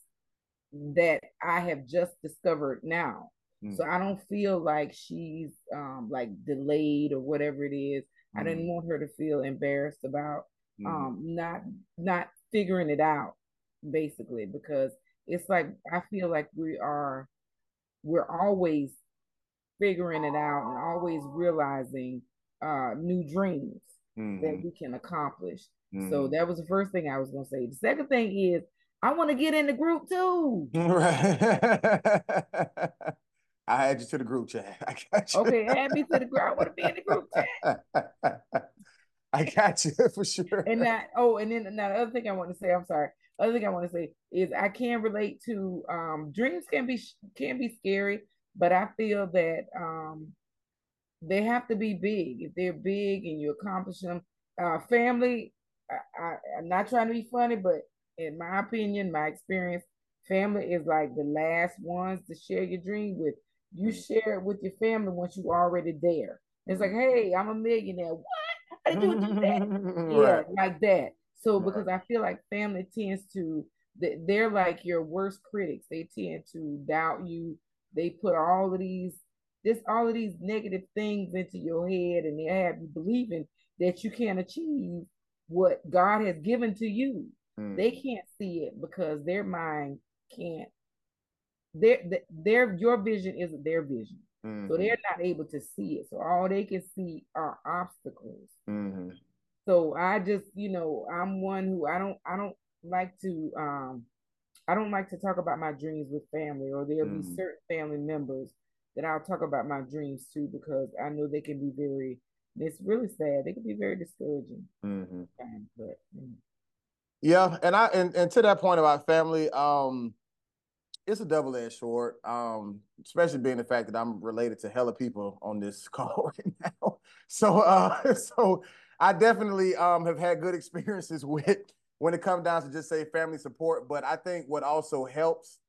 that I have just discovered now. Mm. So I don't feel like she's um like delayed or whatever it is. Mm. I didn't mm. want her to feel embarrassed about mm. um not not figuring it out basically because it's like I feel like we are we're always figuring it out and always realizing uh new dreams mm-hmm. that we can accomplish. Mm-hmm. So that was the first thing I was gonna say. The second thing is I want to get in the group too. Right. I had you to the group chat. I got you. Okay, add me to the group. I want to be in the group chat. I got you for sure. And that, oh, and then now the other thing I want to say, I'm sorry. Other thing I want to say is I can relate to um, dreams can be can be scary, but I feel that um, they have to be big. If they're big and you accomplish them, uh, family. I, I, I'm not trying to be funny, but in my opinion, my experience, family is like the last ones to share your dream with. You mm. share it with your family once you're already there. It's like, hey, I'm a millionaire. What? You do that? yeah, like that. So because I feel like family tends to they're like your worst critics. They tend to doubt you. They put all of these this all of these negative things into your head and they have you believing that you can't achieve what God has given to you. Mm. They can't see it because their mind can't. Their their your vision isn't their vision, mm-hmm. so they're not able to see it. So all they can see are obstacles. Mm-hmm. So I just, you know, I'm one who I don't I don't like to um I don't like to talk about my dreams with family, or there'll mm-hmm. be certain family members that I'll talk about my dreams too because I know they can be very. It's really sad. They can be very discouraging. Mm-hmm. But, mm. Yeah, and I and, and to that point about family, um, it's a double edged sword. Um, especially being the fact that I'm related to hella people on this call right now. So uh, so I definitely um have had good experiences with when it comes down to just say family support. But I think what also helps,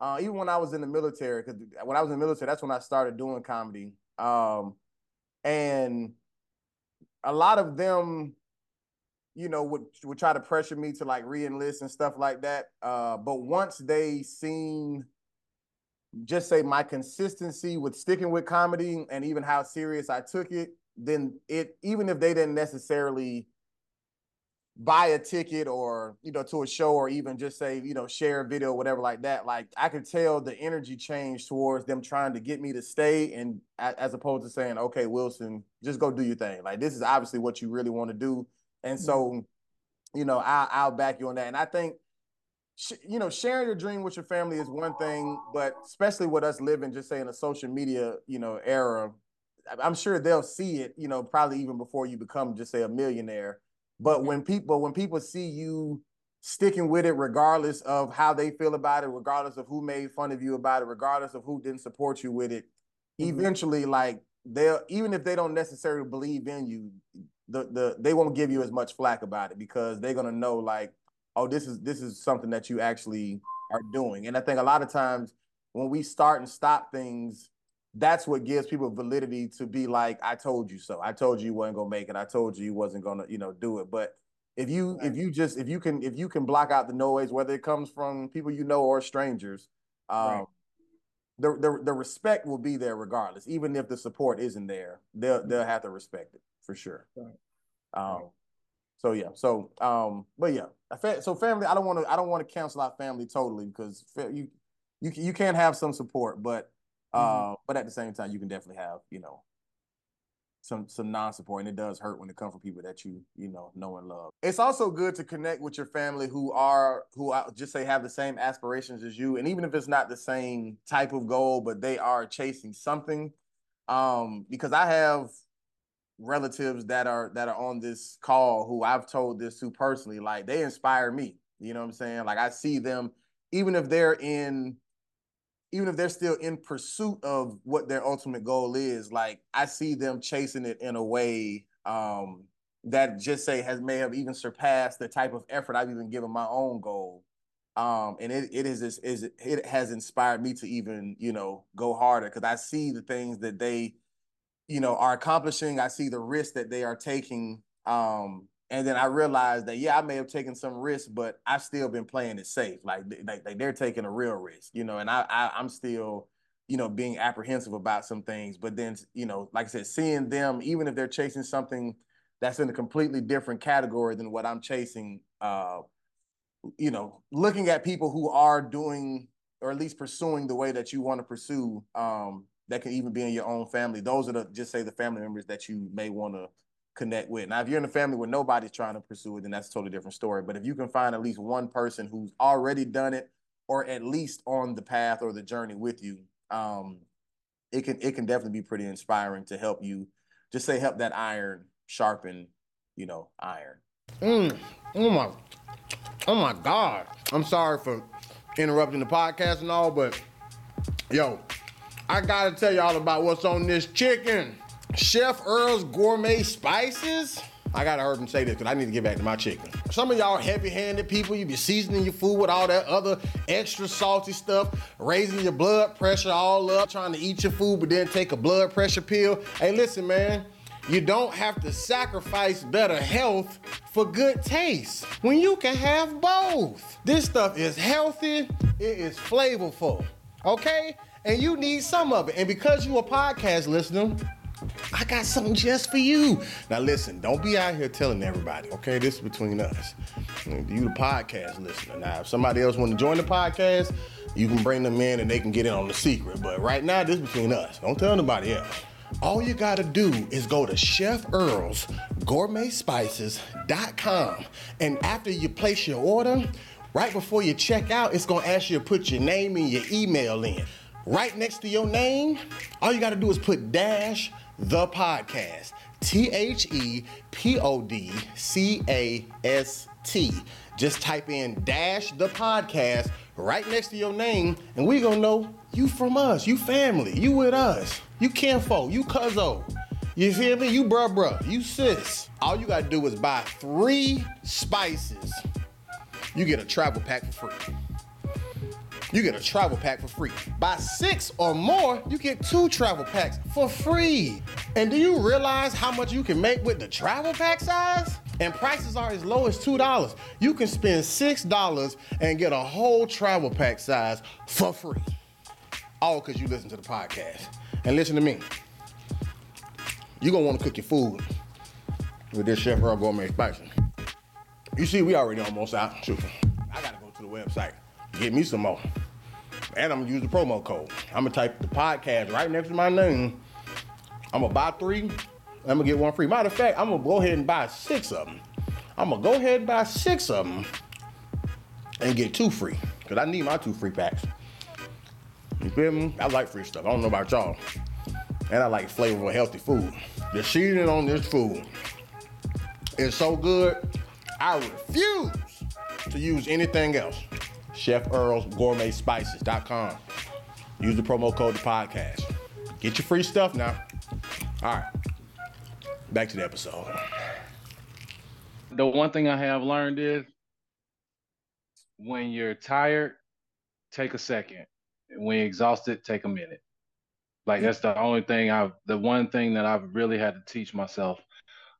uh, even when I was in the military, because when I was in the military, that's when I started doing comedy. Um, and a lot of them you know, would would try to pressure me to like re-enlist and stuff like that. Uh, but once they seen just say my consistency with sticking with comedy and even how serious I took it, then it even if they didn't necessarily buy a ticket or you know to a show or even just say you know share a video whatever like that like i could tell the energy change towards them trying to get me to stay and as opposed to saying okay wilson just go do your thing like this is obviously what you really want to do and mm-hmm. so, you know, I, I'll back you on that. And I think, you know, sharing your dream with your family is one thing, but especially with us living, just say in a social media, you know, era, I'm sure they'll see it, you know, probably even before you become just say a millionaire. But when people when people see you sticking with it, regardless of how they feel about it, regardless of who made fun of you about it, regardless of who didn't support you with it, mm-hmm. eventually, like they'll even if they don't necessarily believe in you, the the they won't give you as much flack about it because they're gonna know like, oh, this is this is something that you actually are doing. And I think a lot of times when we start and stop things, that's what gives people validity to be like, I told you so. I told you you wasn't gonna make it. I told you you wasn't gonna, you know, do it. But if you right. if you just if you can if you can block out the noise, whether it comes from people you know or strangers, um, right. the, the the respect will be there regardless. Even if the support isn't there, they'll they'll have to respect it for sure. Right. Um, so yeah, so um, but yeah, so family. I don't want to. I don't want to cancel out family totally because you you you can have some support, but uh, mm-hmm. but at the same time, you can definitely have you know some some non-support, and it does hurt when it comes from people that you you know know and love. It's also good to connect with your family who are who I just say have the same aspirations as you, and even if it's not the same type of goal, but they are chasing something. Um, because I have relatives that are that are on this call who I've told this to personally, like they inspire me. You know what I'm saying? Like I see them, even if they're in, even if they're still in pursuit of what their ultimate goal is, like I see them chasing it in a way um, that just say has may have even surpassed the type of effort I've even given my own goal. Um, and it it is, is it has inspired me to even you know go harder because I see the things that they you know are accomplishing. I see the risks that they are taking. Um, and then I realized that yeah, I may have taken some risks, but I've still been playing it safe. Like, like, like they're taking a real risk, you know, and I, I I'm still, you know, being apprehensive about some things. But then, you know, like I said, seeing them, even if they're chasing something that's in a completely different category than what I'm chasing, uh, you know, looking at people who are doing or at least pursuing the way that you want to pursue, um, that can even be in your own family. Those are the just say the family members that you may want to connect with. Now, if you're in a family where nobody's trying to pursue it, then that's a totally different story. But if you can find at least one person who's already done it, or at least on the path or the journey with you, um, it can it can definitely be pretty inspiring to help you. Just say help that iron sharpen, you know, iron. Mm. Oh my, oh my God! I'm sorry for interrupting the podcast and all, but yo, I gotta tell y'all about what's on this chicken. Chef Earl's Gourmet Spices. I gotta hear him say this because I need to get back to my chicken. Some of y'all heavy-handed people, you be seasoning your food with all that other extra salty stuff, raising your blood pressure all up, trying to eat your food, but then take a blood pressure pill. Hey, listen, man. You don't have to sacrifice better health for good taste when you can have both. This stuff is healthy, it is flavorful, okay? And you need some of it. And because you a podcast listener, I got something just for you. Now listen, don't be out here telling everybody, okay? This is between us. You the podcast listener. Now, if somebody else want to join the podcast, you can bring them in and they can get in on the secret. But right now, this is between us. Don't tell nobody else. All you gotta do is go to Chef Earl's gourmetspices.com. And after you place your order, right before you check out, it's gonna ask you to put your name and your email in. Right next to your name, all you gotta do is put dash the podcast. T H E P O D C A S T. Just type in dash the podcast right next to your name, and we gonna know you from us, you family, you with us, you kinfolk, you cuzzo. You feel me? You bruh bruh, you sis. All you gotta do is buy three spices. You get a travel pack for free you get a travel pack for free. Buy six or more, you get two travel packs for free. And do you realize how much you can make with the travel pack size? And prices are as low as $2. You can spend $6 and get a whole travel pack size for free. All because you listen to the podcast. And listen to me. You're gonna wanna cook your food with this Chef Earl Gourmet Spicy. You see, we already almost out. Shoot. I gotta go to the website, get me some more and I'm gonna use the promo code. I'm gonna type the podcast right next to my name. I'm gonna buy three. I'm gonna get one free. Matter of fact, I'm gonna go ahead and buy six of them. I'm gonna go ahead and buy six of them and get two free because I need my two free packs. You feel me? I like free stuff. I don't know about y'all. And I like flavorful, healthy food. The seasoning on this food is so good, I refuse to use anything else. Chef Earl's Gourmet Spices.com. Use the promo code the podcast. Get your free stuff now. All right. Back to the episode. The one thing I have learned is when you're tired, take a second. When you're exhausted, take a minute. Like that's the only thing I've the one thing that I've really had to teach myself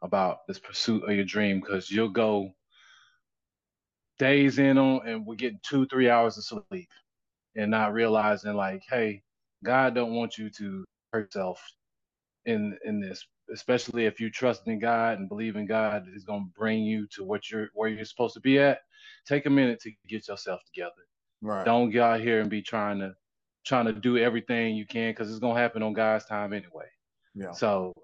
about this pursuit of your dream because you'll go days in on and we're getting two, three hours of sleep and not realizing like, hey, God don't want you to hurt yourself in in this, especially if you trust in God and believe in God is gonna bring you to what you're where you're supposed to be at. Take a minute to get yourself together. Right. Don't get out here and be trying to trying to do everything you can because it's gonna happen on God's time anyway. Yeah. So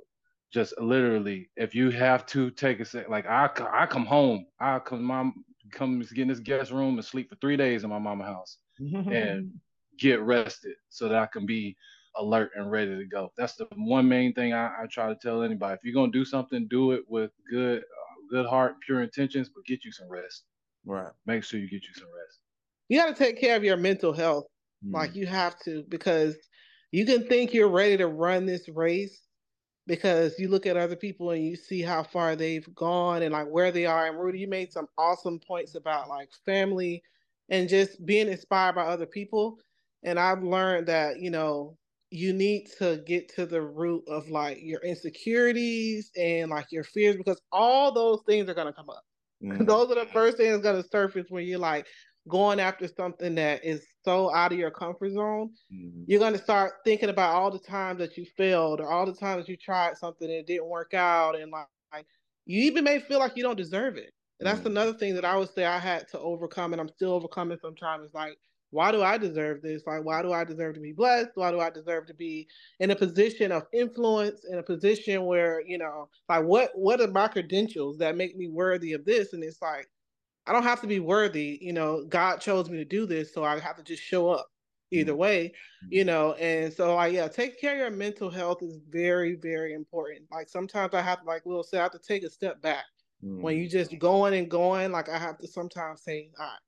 just literally, if you have to take a sec, like I, I come home, I come, my come get in this guest room and sleep for three days in my mama house and get rested so that I can be alert and ready to go. That's the one main thing I, I try to tell anybody. If you're gonna do something, do it with good, uh, good heart, pure intentions, but get you some rest. Right. Make sure you get you some rest. You got to take care of your mental health. Mm. Like you have to because you can think you're ready to run this race because you look at other people and you see how far they've gone and like where they are. And Rudy, you made some awesome points about like family and just being inspired by other people. And I've learned that, you know, you need to get to the root of like your insecurities and like your fears because all those things are going to come up. Mm. those are the first things going to surface when you're like going after something that is so out of your comfort zone. Mm. You're going to start thinking about all the times that you failed or all the times you tried something and it didn't work out. And like, like you even may feel like you don't deserve it. And that's mm. another thing that I would say I had to overcome and I'm still overcoming sometimes. Is like, why do I deserve this? Like, why do I deserve to be blessed? Why do I deserve to be in a position of influence, in a position where, you know, like what what are my credentials that make me worthy of this? And it's like, I don't have to be worthy, you know, God chose me to do this, so I have to just show up either mm-hmm. way, you know. And so like yeah, take care of your mental health is very, very important. Like sometimes I have to like Will say, I have to take a step back. Mm. When you just going and going, like I have to sometimes say, all right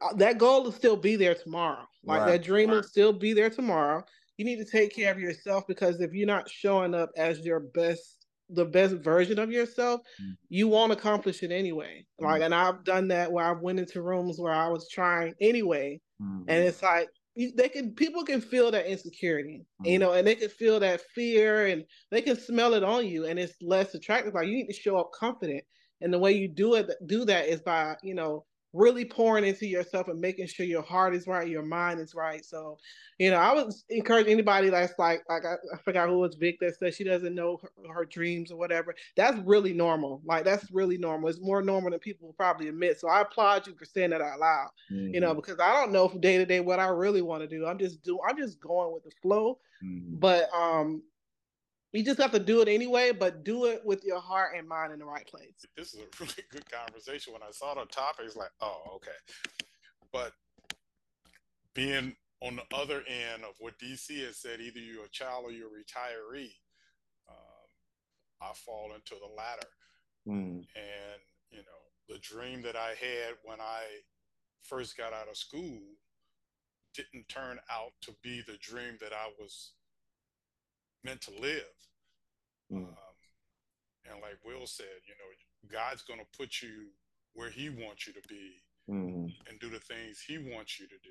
uh, that goal will still be there tomorrow. Like right. that dream will still be there tomorrow. You need to take care of yourself because if you're not showing up as your best, the best version of yourself, mm. you won't accomplish it anyway. Mm. Like, and I've done that where I've went into rooms where I was trying anyway, mm. and it's like they can people can feel that insecurity, you mm. know, and they can feel that fear, and they can smell it on you, and it's less attractive. Like you need to show up confident, and the way you do it, do that is by you know really pouring into yourself and making sure your heart is right, your mind is right. So, you know, I would encourage anybody that's like, like I, I forgot who was Vic that said she doesn't know her, her, dreams or whatever. That's really normal. Like that's really normal. It's more normal than people will probably admit. So I applaud you for saying that out loud. Mm-hmm. You know, mm-hmm. because I don't know from day to day what I really want to do. I'm just do. I'm just going with the flow. Mm-hmm. But um, you just have to do it anyway, but do it with your heart and mind in the right place. This is a really good conversation. When I saw the topic, it's like, oh, okay. But being on the other end of what DC has said, either you're a child or you're a retiree, um, I fall into the latter. Mm. And, you know, the dream that I had when I first got out of school didn't turn out to be the dream that I was meant to live. Mm. Um, and like Will said, you know, God's going to put you where He wants you to be mm. and do the things He wants you to do.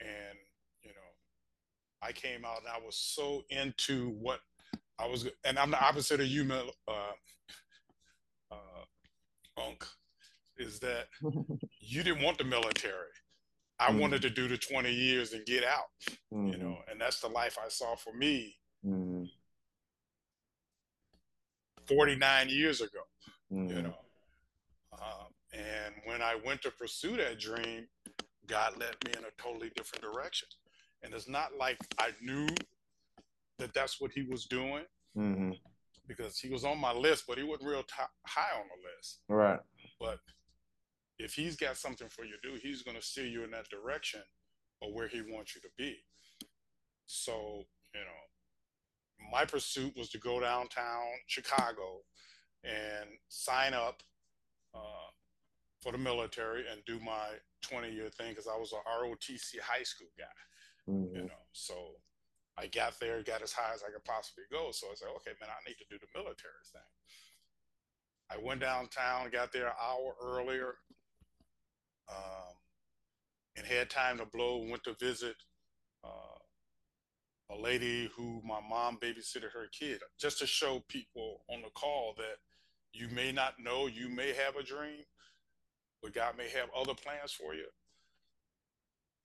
And, you know, I came out and I was so into what I was, and I'm the opposite of you, uh, uh, Unc, is that you didn't want the military. I mm. wanted to do the 20 years and get out, mm. you know, and that's the life I saw for me mm. 49 years ago, you know. Uh, and when I went to pursue that dream, God led me in a totally different direction. And it's not like I knew that that's what he was doing mm-hmm. because he was on my list, but he wasn't real t- high on the list. Right. But if he's got something for you to do, he's going to steer you in that direction or where he wants you to be. So, you know, my pursuit was to go downtown Chicago and sign up uh, for the military and do my 20 year thing because I was a ROTC high school guy, mm-hmm. you know. So I got there, got as high as I could possibly go. So I said, okay, man, I need to do the military thing. I went downtown, got there an hour earlier, um, and had time to blow. Went to visit uh, a lady who my mom babysitted her kid, just to show people on the call that you may not know, you may have a dream, but God may have other plans for you.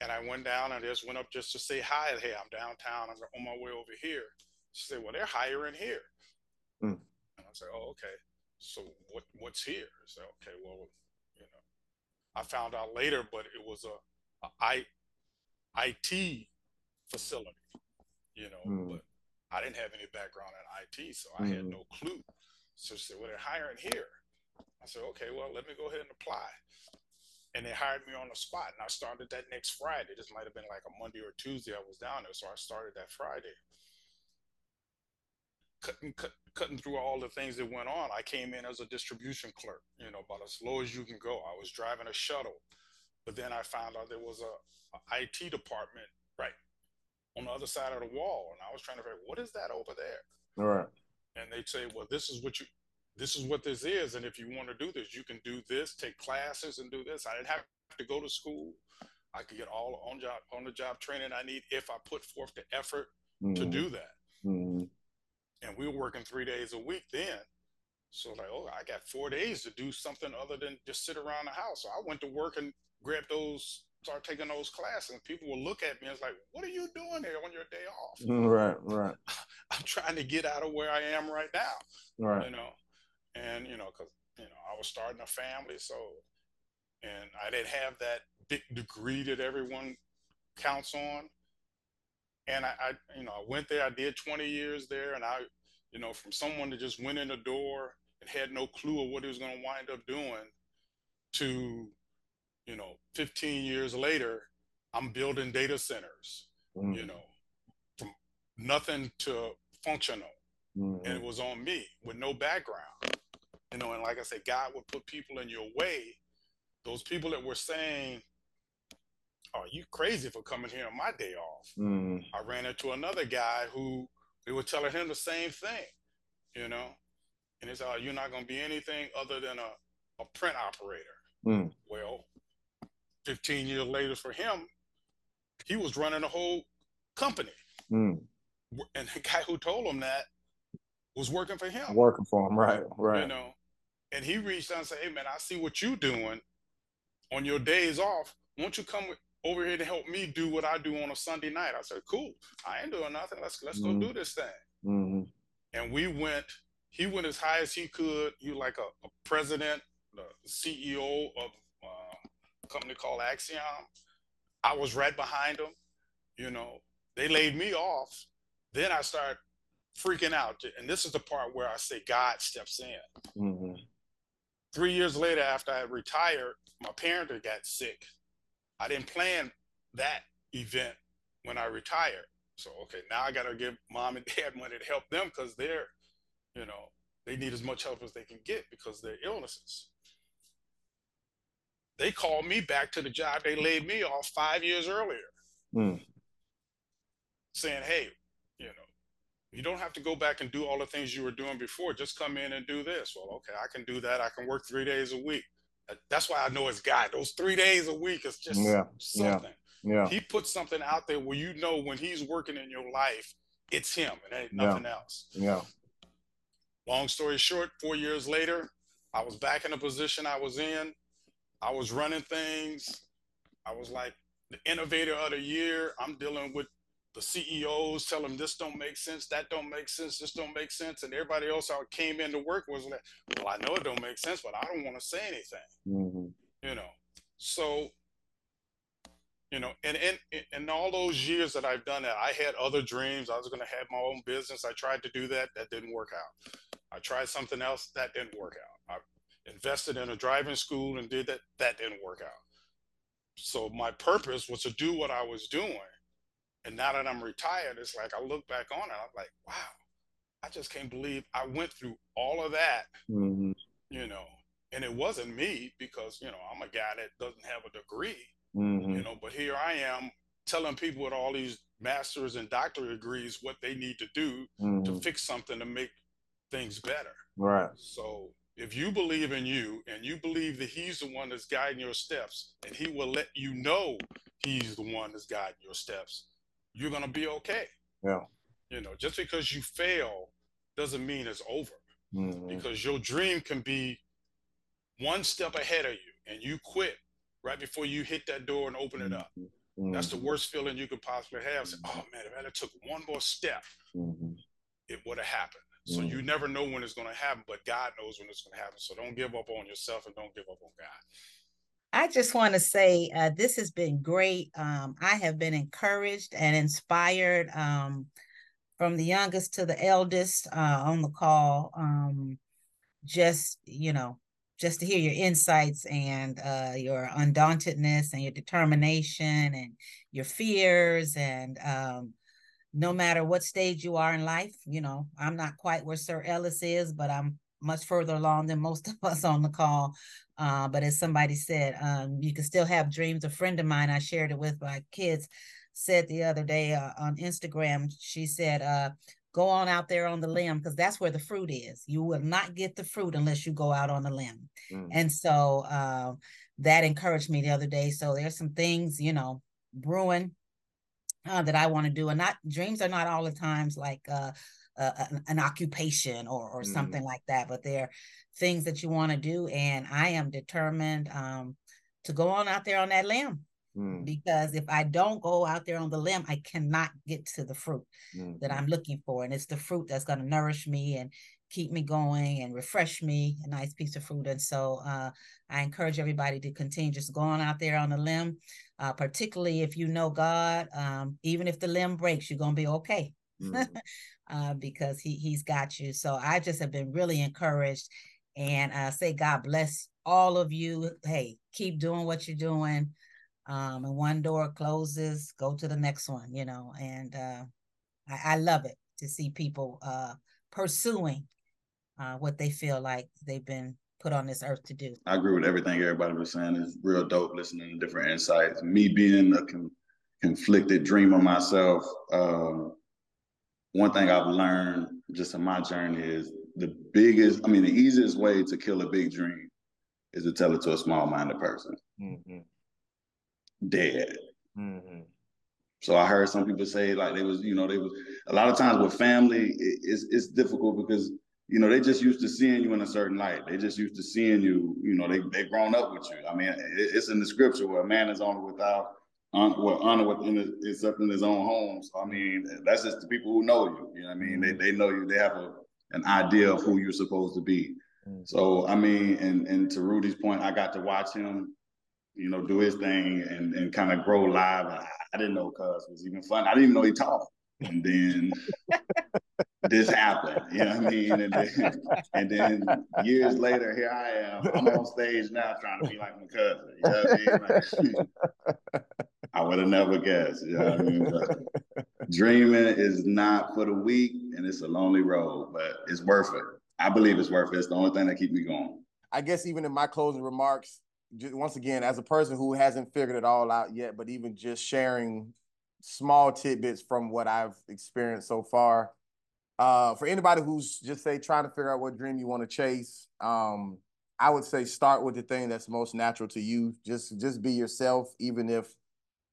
And I went down and just went up just to say hi. Hey, I'm downtown. I'm on my way over here. She said, "Well, they're hiring here." Mm. And I said, "Oh, okay. So what what's here?" I said, "Okay, well, I found out later, but it was a, a I, IT facility, you know, mm. but I didn't have any background in IT, so I mm. had hmm. no clue. So she said, well, they're hiring here. I said, okay, well, let me go ahead and apply. And they hired me on the spot. And I started that next Friday. This might have been like a Monday or Tuesday I was down there. So I started that Friday cutting cut, cutting through all the things that went on. I came in as a distribution clerk, you know, about as low as you can go. I was driving a shuttle. But then I found out there was a, a IT department right on the other side of the wall, and I was trying to figure what is that over there. All right. And they'd say, well, this is what you, this is what this is, and if you want to do this, you can do this, take classes, and do this. I didn't have to go to school. I could get all on job on the job training I need if I put forth the effort mm-hmm. to do that. Mm-hmm. And we were working three days a week then. So like, oh, I got four days to do something other than just sit around the house. So I went to work and grabbed those, start taking those classes, and people will look at me and it's like, "What are you doing here on your day off?" Mm, right, right. I'm trying to get out of where I am right now. Right. You know, and you know, because you know, I was starting a family, so and I didn't have that big degree that everyone counts on. And I, I, you know, I went there. I did 20 years there, and I, you know, from someone that just went in the door and had no clue of what he was going to wind up doing, to, you know, 15 years later, I'm building data centers. Mm. You know, from nothing to functional, mm. and it was on me with no background. You know, and like I said, God would put people in your way. Those people that were saying, "Are you crazy for coming here on my day off?" Mm. I ran into another guy who we were telling him the same thing, you know, and it's, "Oh, you're not going to be anything other than a, a print operator." Mm. Well, 15 years later for him, he was running a whole company. Mm. And the guy who told him that was working for him. Working for him, right, right. You know, and he reached out and said, "Hey, man, I see what you're doing on your days off. Won't you come with, over here to help me do what I do on a Sunday night. I said, cool. I ain't doing nothing. Let's let's mm-hmm. go do this thing. Mm-hmm. And we went. He went as high as he could. You like a, a president, the CEO of um, a company called Axiom. I was right behind him. You know, they laid me off. Then I started freaking out. And this is the part where I say God steps in. Mm-hmm. Three years later, after I retired, my parents got sick I didn't plan that event when I retired. So okay, now I gotta give mom and dad money to help them because they're, you know, they need as much help as they can get because their illnesses. They called me back to the job they laid me off five years earlier, mm. saying, "Hey, you know, you don't have to go back and do all the things you were doing before. Just come in and do this." Well, okay, I can do that. I can work three days a week. That's why I know it's God. Those three days a week is just yeah, something. Yeah, yeah. He puts something out there where you know when he's working in your life, it's him and ain't nothing yeah. else. Yeah. Long story short, four years later, I was back in the position I was in. I was running things. I was like the innovator of the year. I'm dealing with the CEOs tell them this don't make sense, that don't make sense, this don't make sense, and everybody else I came in to work was like, well, I know it don't make sense, but I don't want to say anything, mm-hmm. you know. So, you know, and in in all those years that I've done that, I had other dreams. I was going to have my own business. I tried to do that, that didn't work out. I tried something else, that didn't work out. I invested in a driving school and did that, that didn't work out. So my purpose was to do what I was doing and now that I'm retired, it's like I look back on it, I'm like, wow, I just can't believe I went through all of that, mm-hmm. you know. And it wasn't me because, you know, I'm a guy that doesn't have a degree, mm-hmm. you know, but here I am telling people with all these masters and doctorate degrees what they need to do mm-hmm. to fix something to make things better. Right. So if you believe in you and you believe that he's the one that's guiding your steps and he will let you know he's the one that's guiding your steps you're gonna be okay. Yeah. You know, just because you fail doesn't mean it's over. Mm-hmm. Because your dream can be one step ahead of you and you quit right before you hit that door and open it up. Mm-hmm. That's the worst feeling you could possibly have. Say, oh man, if I took one more step, mm-hmm. it would have happened. So you never know when it's going to happen, but God knows when it's going to happen. So don't give up on yourself and don't give up on God. I just want to say uh, this has been great. Um, I have been encouraged and inspired um, from the youngest to the eldest uh, on the call. Um, just, you know, just to hear your insights and uh, your undauntedness and your determination and your fears. And um, no matter what stage you are in life, you know, I'm not quite where Sir Ellis is, but I'm much further along than most of us on the call. Uh, but as somebody said, um, you can still have dreams. A friend of mine, I shared it with my kids, said the other day uh, on Instagram, she said, uh, go on out there on the limb because that's where the fruit is. You will not get the fruit unless you go out on the limb. Mm. And so uh, that encouraged me the other day. So there's some things, you know, brewing uh, that I want to do. And not dreams are not all the times like uh, an, an, occupation or, or mm. something like that, but they're things that you want to do. And I am determined um, to go on out there on that limb. Mm. Because if I don't go out there on the limb, I cannot get to the fruit mm. that mm-hmm. I'm looking for. And it's the fruit that's going to nourish me and keep me going and refresh me, a nice piece of fruit. And so uh, I encourage everybody to continue just going out there on the limb, uh, particularly if you know God. Um, even if the limb breaks, you're going to be okay. Mm. uh, because he, he's got you. So I just have been really encouraged and uh, say, God bless all of you. Hey, keep doing what you're doing. Um, and one door closes, go to the next one, you know, and uh, I, I love it to see people uh, pursuing uh, what they feel like they've been put on this earth to do. I agree with everything everybody was saying. It's real dope listening to different insights. Me being a con- conflicted dreamer myself, um, one thing I've learned just in my journey is the biggest, I mean, the easiest way to kill a big dream is to tell it to a small minded person. Mm-hmm. Dead. Mm-hmm. So I heard some people say like they was, you know, they was a lot of times with family, it, it's it's difficult because you know, they just used to seeing you in a certain light. They just used to seeing you, you know, they they grown up with you. I mean, it, it's in the scripture where a man is honored without honor, well, honor within is up in his own home. So I mean, that's just the people who know you. You know what I mean? They they know you, they have a an idea of who you're supposed to be. Mm. So I mean, and and to Rudy's point, I got to watch him, you know, do his thing and and kind of grow live. I, I didn't know Cuz was even fun. I didn't even know he talked. And then this happened. You know what I mean? And then, and then years later, here I am. I'm on stage now trying to be like my cousin. You know what I mean? Like, I would have never guessed. You know what I mean? Dreaming is not for the weak, and it's a lonely road, but it's worth it. I believe it's worth it. It's the only thing that keeps me going. I guess even in my closing remarks, just once again, as a person who hasn't figured it all out yet, but even just sharing small tidbits from what I've experienced so far, uh, for anybody who's just say trying to figure out what dream you want to chase, um, I would say start with the thing that's most natural to you. Just just be yourself, even if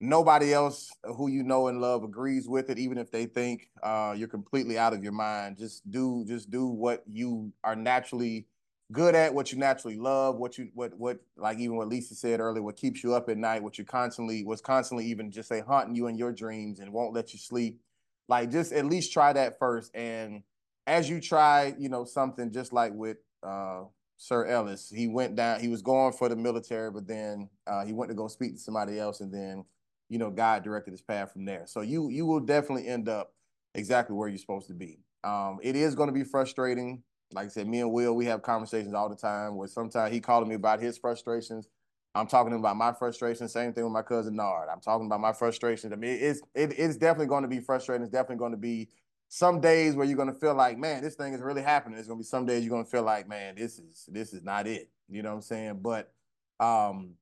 nobody else who you know and love agrees with it, even if they think uh, you're completely out of your mind. Just do just do what you are naturally good at, what you naturally love, what you what what like even what Lisa said earlier, what keeps you up at night, what you constantly was constantly even just say haunting you in your dreams and won't let you sleep like just at least try that first. And as you try, you know, something just like with uh, Sir Ellis, he went down, he was going for the military, but then uh, he went to go speak to somebody else, and then, you know, God directed his path from there. So you you will definitely end up exactly where you're supposed to be. Um, it is going to be frustrating. Like I said, me and Will, we have conversations all the time where sometimes he calling me about his frustrations. I'm talking about my frustration. Same thing with my cousin Nard. I'm talking about my frustrations. I mean, it's it, it's definitely going to be frustrating. It's definitely going to be some days where you're going to feel like, man, this thing is really happening. It's going to be some days you're going to feel like, man, this is this is not it. You know what I'm saying? But um,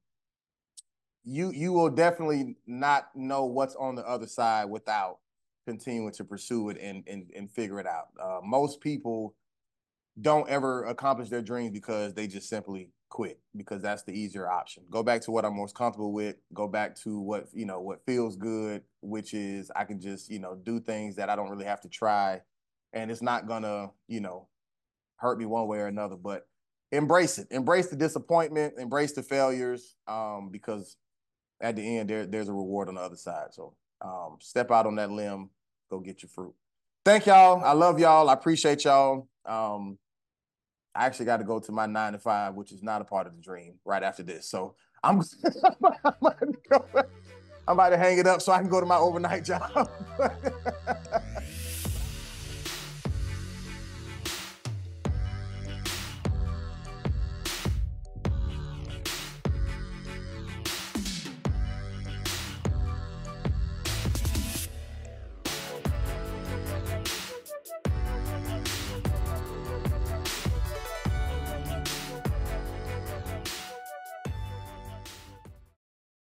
you you will definitely not know what's on the other side without continuing to pursue it and and, and figure it out. Uh, most people don't ever accomplish their dreams because they just simply quit because that's the easier option. Go back to what I'm most comfortable with. Go back to what, you know, what feels good, which is I can just, you know, do things that I don't really have to try and it's not gonna, you know, hurt me one way or another, but embrace it. Embrace the disappointment, embrace the failures um, because at the end there there's a reward on the other side. So um, step out on that limb, go get your fruit. Thank y'all. I love y'all. I appreciate y'all. Um, I actually got to go to my nine to five, which is not a part of the dream right after this. So I'm, I'm, about, to hang it up so I can go to my overnight job.